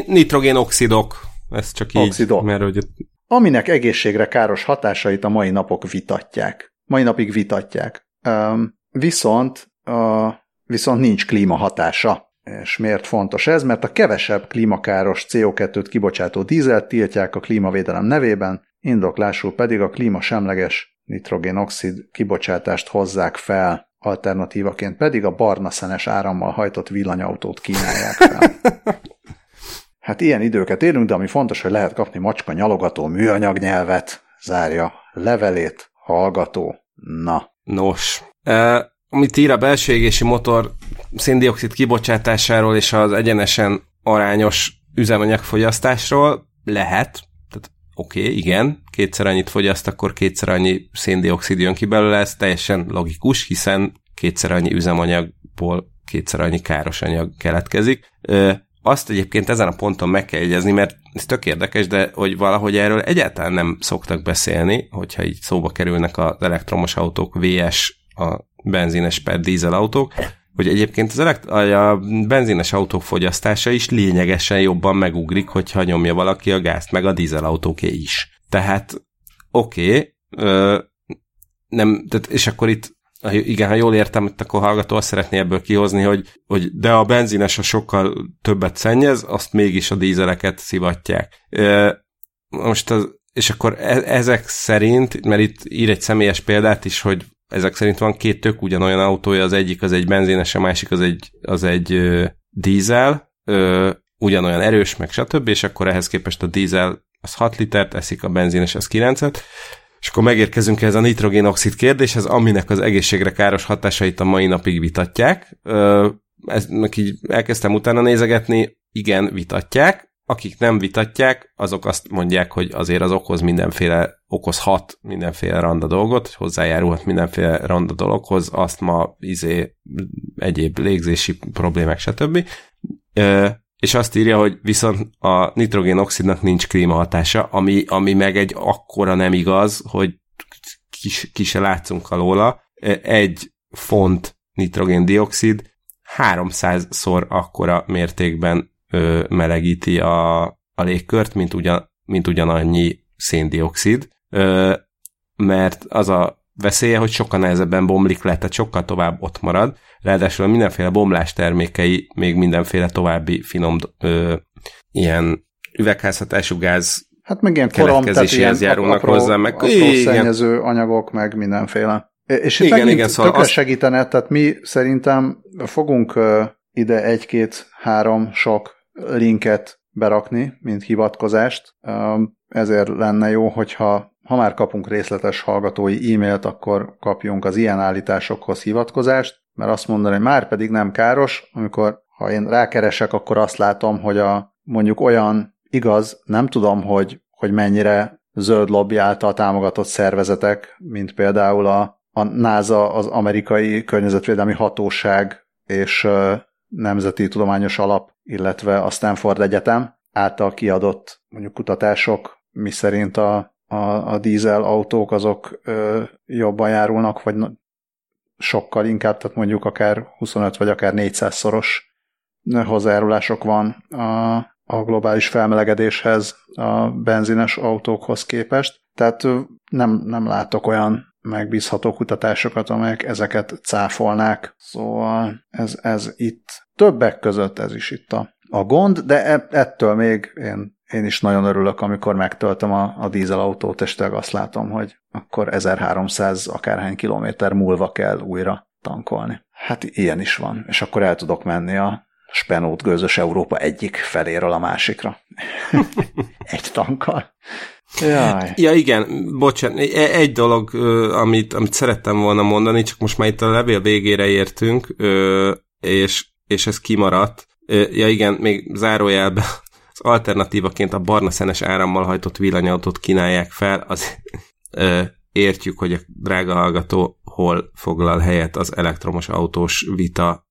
Nitrogén oxidok, ez csak így, Oxidok. mert hogy aminek egészségre káros hatásait a mai napok vitatják. Mai napig vitatják. Um, viszont, uh, viszont nincs klímahatása. És miért fontos ez? Mert a kevesebb klímakáros CO2-t kibocsátó dízelt tiltják a klímavédelem nevében, indoklásul pedig a klímasemleges nitrogénoxid kibocsátást hozzák fel, alternatívaként pedig a barna szenes árammal hajtott villanyautót kínálják fel. Hát ilyen időket élünk, de ami fontos, hogy lehet kapni macska nyalogató műanyag nyelvet, zárja levelét, hallgató. Na. Nos. E, amit ír a belső égési motor széndiokszid kibocsátásáról és az egyenesen arányos üzemanyagfogyasztásról lehet, tehát oké, okay, igen, kétszer annyit fogyaszt, akkor kétszer annyi széndiokszid jön ki belőle, ez teljesen logikus, hiszen kétszer annyi üzemanyagból kétszer annyi káros anyag keletkezik. E, azt egyébként ezen a ponton meg kell jegyezni, mert ez tök érdekes, de hogy valahogy erről egyáltalán nem szoktak beszélni, hogyha így szóba kerülnek az elektromos autók, VS, a benzines per dízel autók, hogy egyébként az elekt- a benzines autók fogyasztása is lényegesen jobban megugrik, hogyha nyomja valaki a gázt, meg a dízel autóké is. Tehát oké, okay, nem, tehát, és akkor itt igen, ha jól értem, hogy akkor hallgató azt szeretné ebből kihozni, hogy, hogy de a benzines a sokkal többet szennyez, azt mégis a dízeleket szivatják. Most az, és akkor e- ezek szerint, mert itt ír egy személyes példát is, hogy ezek szerint van két tök ugyanolyan autója, az egyik az egy benzines, a másik az egy, az egy ö, dízel, ö, ugyanolyan erős, meg stb., és akkor ehhez képest a dízel az 6 litert eszik, a benzines az 9-et, és akkor megérkezünk ez a nitrogénoxid kérdéshez, aminek az egészségre káros hatásait a mai napig vitatják. Ezt így elkezdtem utána nézegetni, igen, vitatják. Akik nem vitatják, azok azt mondják, hogy azért az okoz mindenféle, okozhat mindenféle randa dolgot, hozzájárulhat mindenféle randa dologhoz, azt ma izé, egyéb légzési problémák, stb. És azt írja, hogy viszont a nitrogénoxidnak nincs klímahatása, ami, ami meg egy akkora nem igaz, hogy ki, ki se látszunk alóla. Egy font nitrogén-dioxid 300-szor akkora mértékben ö, melegíti a, a légkört, mint, ugyan, mint ugyanannyi széndiokszid, ö, mert az a veszélye, hogy sokkal nehezebben bomlik le, tehát sokkal tovább ott marad, ráadásul mindenféle bomlás termékei még mindenféle további finom ö, ilyen üvegházhatású gáz Hát meg ilyen korom, tehát ilyen járulnak apró, hozzá, meg apró szennyező anyagok, meg mindenféle. És itt igen, megint igen, szóval azt... segítene, tehát mi szerintem fogunk ide egy-két-három sok linket berakni, mint hivatkozást. Ezért lenne jó, hogyha ha már kapunk részletes hallgatói e-mailt, akkor kapjunk az ilyen állításokhoz hivatkozást, mert azt mondani, hogy már pedig nem káros, amikor ha én rákeresek, akkor azt látom, hogy a mondjuk olyan igaz, nem tudom, hogy, hogy mennyire zöld lobby által támogatott szervezetek, mint például a, a NASA, az amerikai környezetvédelmi hatóság és Nemzeti Tudományos Alap, illetve a Stanford Egyetem által kiadott mondjuk kutatások, mi szerint a, a, a dízel autók azok ö, jobban járulnak, vagy sokkal inkább, tehát mondjuk akár 25 vagy akár 400 szoros hozzájárulások van a, a globális felmelegedéshez a benzines autókhoz képest. Tehát nem, nem látok olyan megbízható kutatásokat, amelyek ezeket cáfolnák. Szóval ez, ez itt többek között ez is itt a, a gond, de e, ettől még én, én is nagyon örülök, amikor megtöltöm a, a dízelautót, és azt látom, hogy akkor 1300 akárhány kilométer múlva kell újra tankolni. Hát ilyen is van, és akkor el tudok menni a Spenót gőzös Európa egyik feléről a másikra. Egy tankkal. Jaj. Ja igen, bocsánat, e- egy dolog, amit, amit szerettem volna mondani, csak most már itt a levél végére értünk, és, és ez kimaradt. Ja igen, még zárójelbe az alternatívaként a barna szenes árammal hajtott villanyautót kínálják fel, az értjük, hogy a drága hallgató hol foglal helyet az elektromos autós vita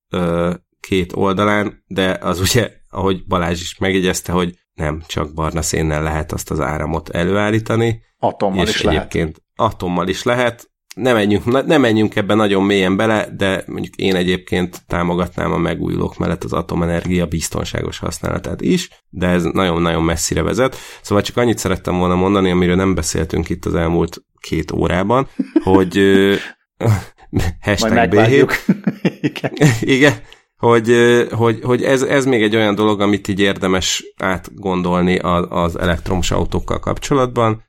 két oldalán, de az ugye, ahogy Balázs is megjegyezte, hogy nem csak barna szénnel lehet azt az áramot előállítani. Atommal és is egyébként lehet. Atommal is lehet. Nem menjünk, nem menjünk ebbe nagyon mélyen bele, de mondjuk én egyébként támogatnám a megújulók mellett az atomenergia biztonságos használatát is, de ez nagyon-nagyon messzire vezet. Szóval csak annyit szerettem volna mondani, amiről nem beszéltünk itt az elmúlt két órában, hogy hashtag B7. Igen. Igen hogy, hogy, hogy ez, ez még egy olyan dolog, amit így érdemes átgondolni az elektromos autókkal kapcsolatban,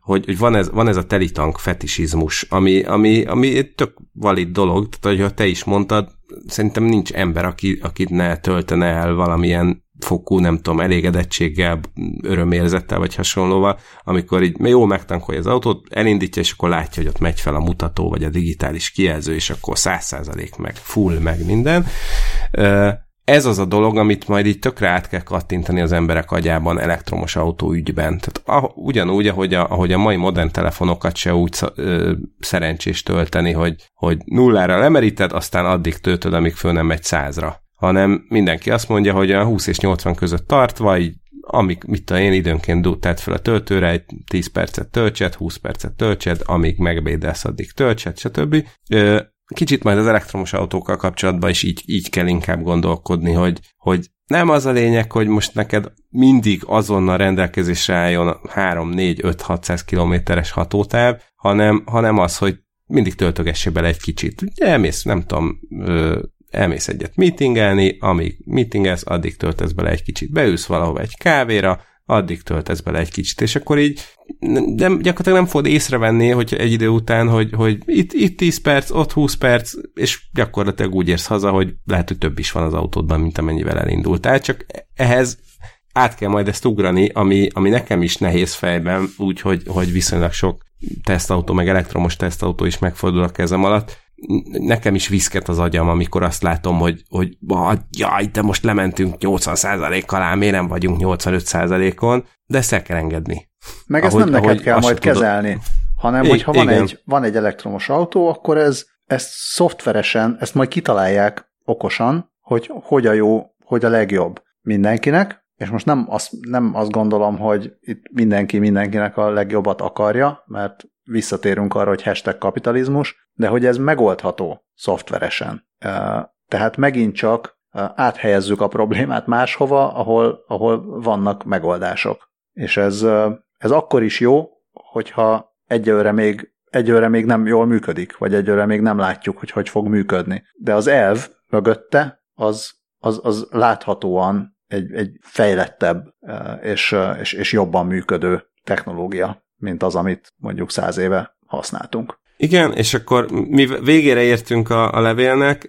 hogy, hogy van, ez, van ez a telitank fetisizmus, ami, ami, ami tök valid dolog, tehát hogy te is mondtad, szerintem nincs ember, aki, akit ne töltene el valamilyen fokú, nem tudom, elégedettséggel, örömérzettel vagy hasonlóval, amikor így jól megtankolja az autót, elindítja, és akkor látja, hogy ott megy fel a mutató, vagy a digitális kijelző, és akkor száz százalék meg full, meg minden. Ez az a dolog, amit majd így tökre át kell kattintani az emberek agyában elektromos autó ügyben. Tehát ah, ugyanúgy, ahogy a, ahogy a mai modern telefonokat se úgy ö, szerencsés tölteni, hogy, hogy nullára lemeríted, aztán addig töltöd, amíg föl nem megy százra hanem mindenki azt mondja, hogy a 20 és 80 között tart, vagy amíg, mit tudom én, időnként tett fel a töltőre, egy 10 percet töltset, 20 percet töltsed, amíg megbédelsz, addig töltsed, stb. Kicsit majd az elektromos autókkal kapcsolatban is így, így kell inkább gondolkodni, hogy, hogy nem az a lényeg, hogy most neked mindig azonnal rendelkezésre álljon 3, 4, 5, 600 kilométeres hatótáv, hanem, hanem az, hogy mindig töltögessél bele egy kicsit. Elmész, nem tudom, elmész egyet meetingelni, amíg meetingelsz, addig töltesz bele egy kicsit, beülsz valahova egy kávéra, addig töltesz bele egy kicsit, és akkor így de gyakorlatilag nem fogod észrevenni, hogy egy idő után, hogy, hogy itt, itt 10 perc, ott 20 perc, és gyakorlatilag úgy érsz haza, hogy lehet, hogy több is van az autódban, mint amennyivel elindultál, csak ehhez át kell majd ezt ugrani, ami, ami nekem is nehéz fejben, úgyhogy hogy viszonylag sok tesztautó, meg elektromos tesztautó is megfordul a kezem alatt, nekem is viszket az agyam, amikor azt látom, hogy, hogy jaj, de most lementünk 80%-kal, ám miért nem vagyunk 85%-on, de ezt el kell engedni. Meg ahogy, ezt nem neked kell majd kezelni, tudod. hanem é, hogyha van egy, van egy elektromos autó, akkor ez ezt szoftveresen, ezt majd kitalálják okosan, hogy hogy a jó, hogy a legjobb mindenkinek, és most nem azt, nem azt gondolom, hogy itt mindenki mindenkinek a legjobbat akarja, mert visszatérünk arra, hogy hashtag kapitalizmus, de hogy ez megoldható szoftveresen. Tehát megint csak áthelyezzük a problémát máshova, ahol, ahol vannak megoldások. És ez, ez akkor is jó, hogyha egyőre még, egyőre még nem jól működik, vagy egyőre még nem látjuk, hogy hogy fog működni. De az elv mögötte az, az, az láthatóan egy, egy fejlettebb és, és, és jobban működő technológia mint az, amit mondjuk száz éve használtunk. Igen, és akkor mi végére értünk a, a levélnek,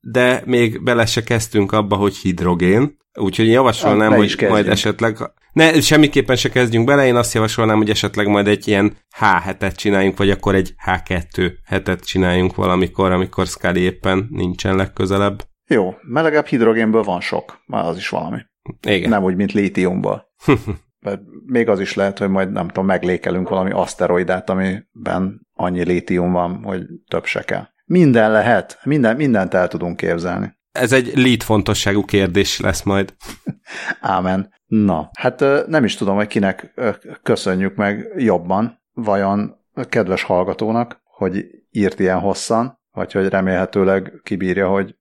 de még bele se kezdtünk abba, hogy hidrogén, úgyhogy javasolnám, hogy kezdjünk. majd esetleg, ne, semmiképpen se kezdjünk bele, én azt javasolnám, hogy esetleg majd egy ilyen H7-et csináljunk, vagy akkor egy H2 hetet csináljunk valamikor, amikor Scully éppen nincsen legközelebb. Jó, mert legalább hidrogénből van sok, már az is valami. Igen. Nem úgy, mint lítiumból. Még az is lehet, hogy majd nem tudom, meglékelünk valami aszteroidát, amiben annyi lítium van, hogy több se kell. Minden lehet, minden, mindent el tudunk képzelni. Ez egy létfontosságú kérdés lesz majd. Ámen. Na, hát nem is tudom, hogy kinek köszönjük meg jobban, vajon kedves hallgatónak, hogy írt ilyen hosszan, vagy hogy remélhetőleg kibírja, hogy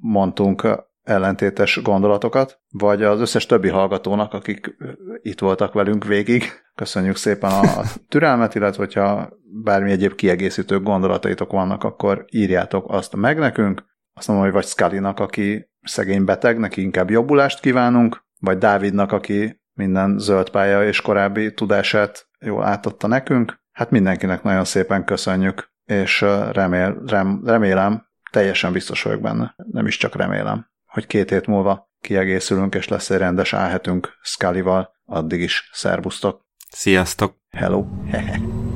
mondtunk ellentétes gondolatokat, vagy az összes többi hallgatónak, akik itt voltak velünk végig. Köszönjük szépen a türelmet, illetve hogyha bármi egyéb kiegészítő gondolataitok vannak, akkor írjátok azt meg nekünk. Azt mondom, hogy vagy Scully-nak, aki szegény beteg, neki inkább jobbulást kívánunk, vagy Dávidnak, aki minden zöld pálya és korábbi tudását jól átadta nekünk. Hát mindenkinek nagyon szépen köszönjük, és remél, rem, remélem, teljesen biztos vagyok benne, nem is csak remélem, hogy két hét múlva kiegészülünk, és lesz egy rendes álhetünk Scully-val. Addig is szervusztok! Sziasztok! Hello!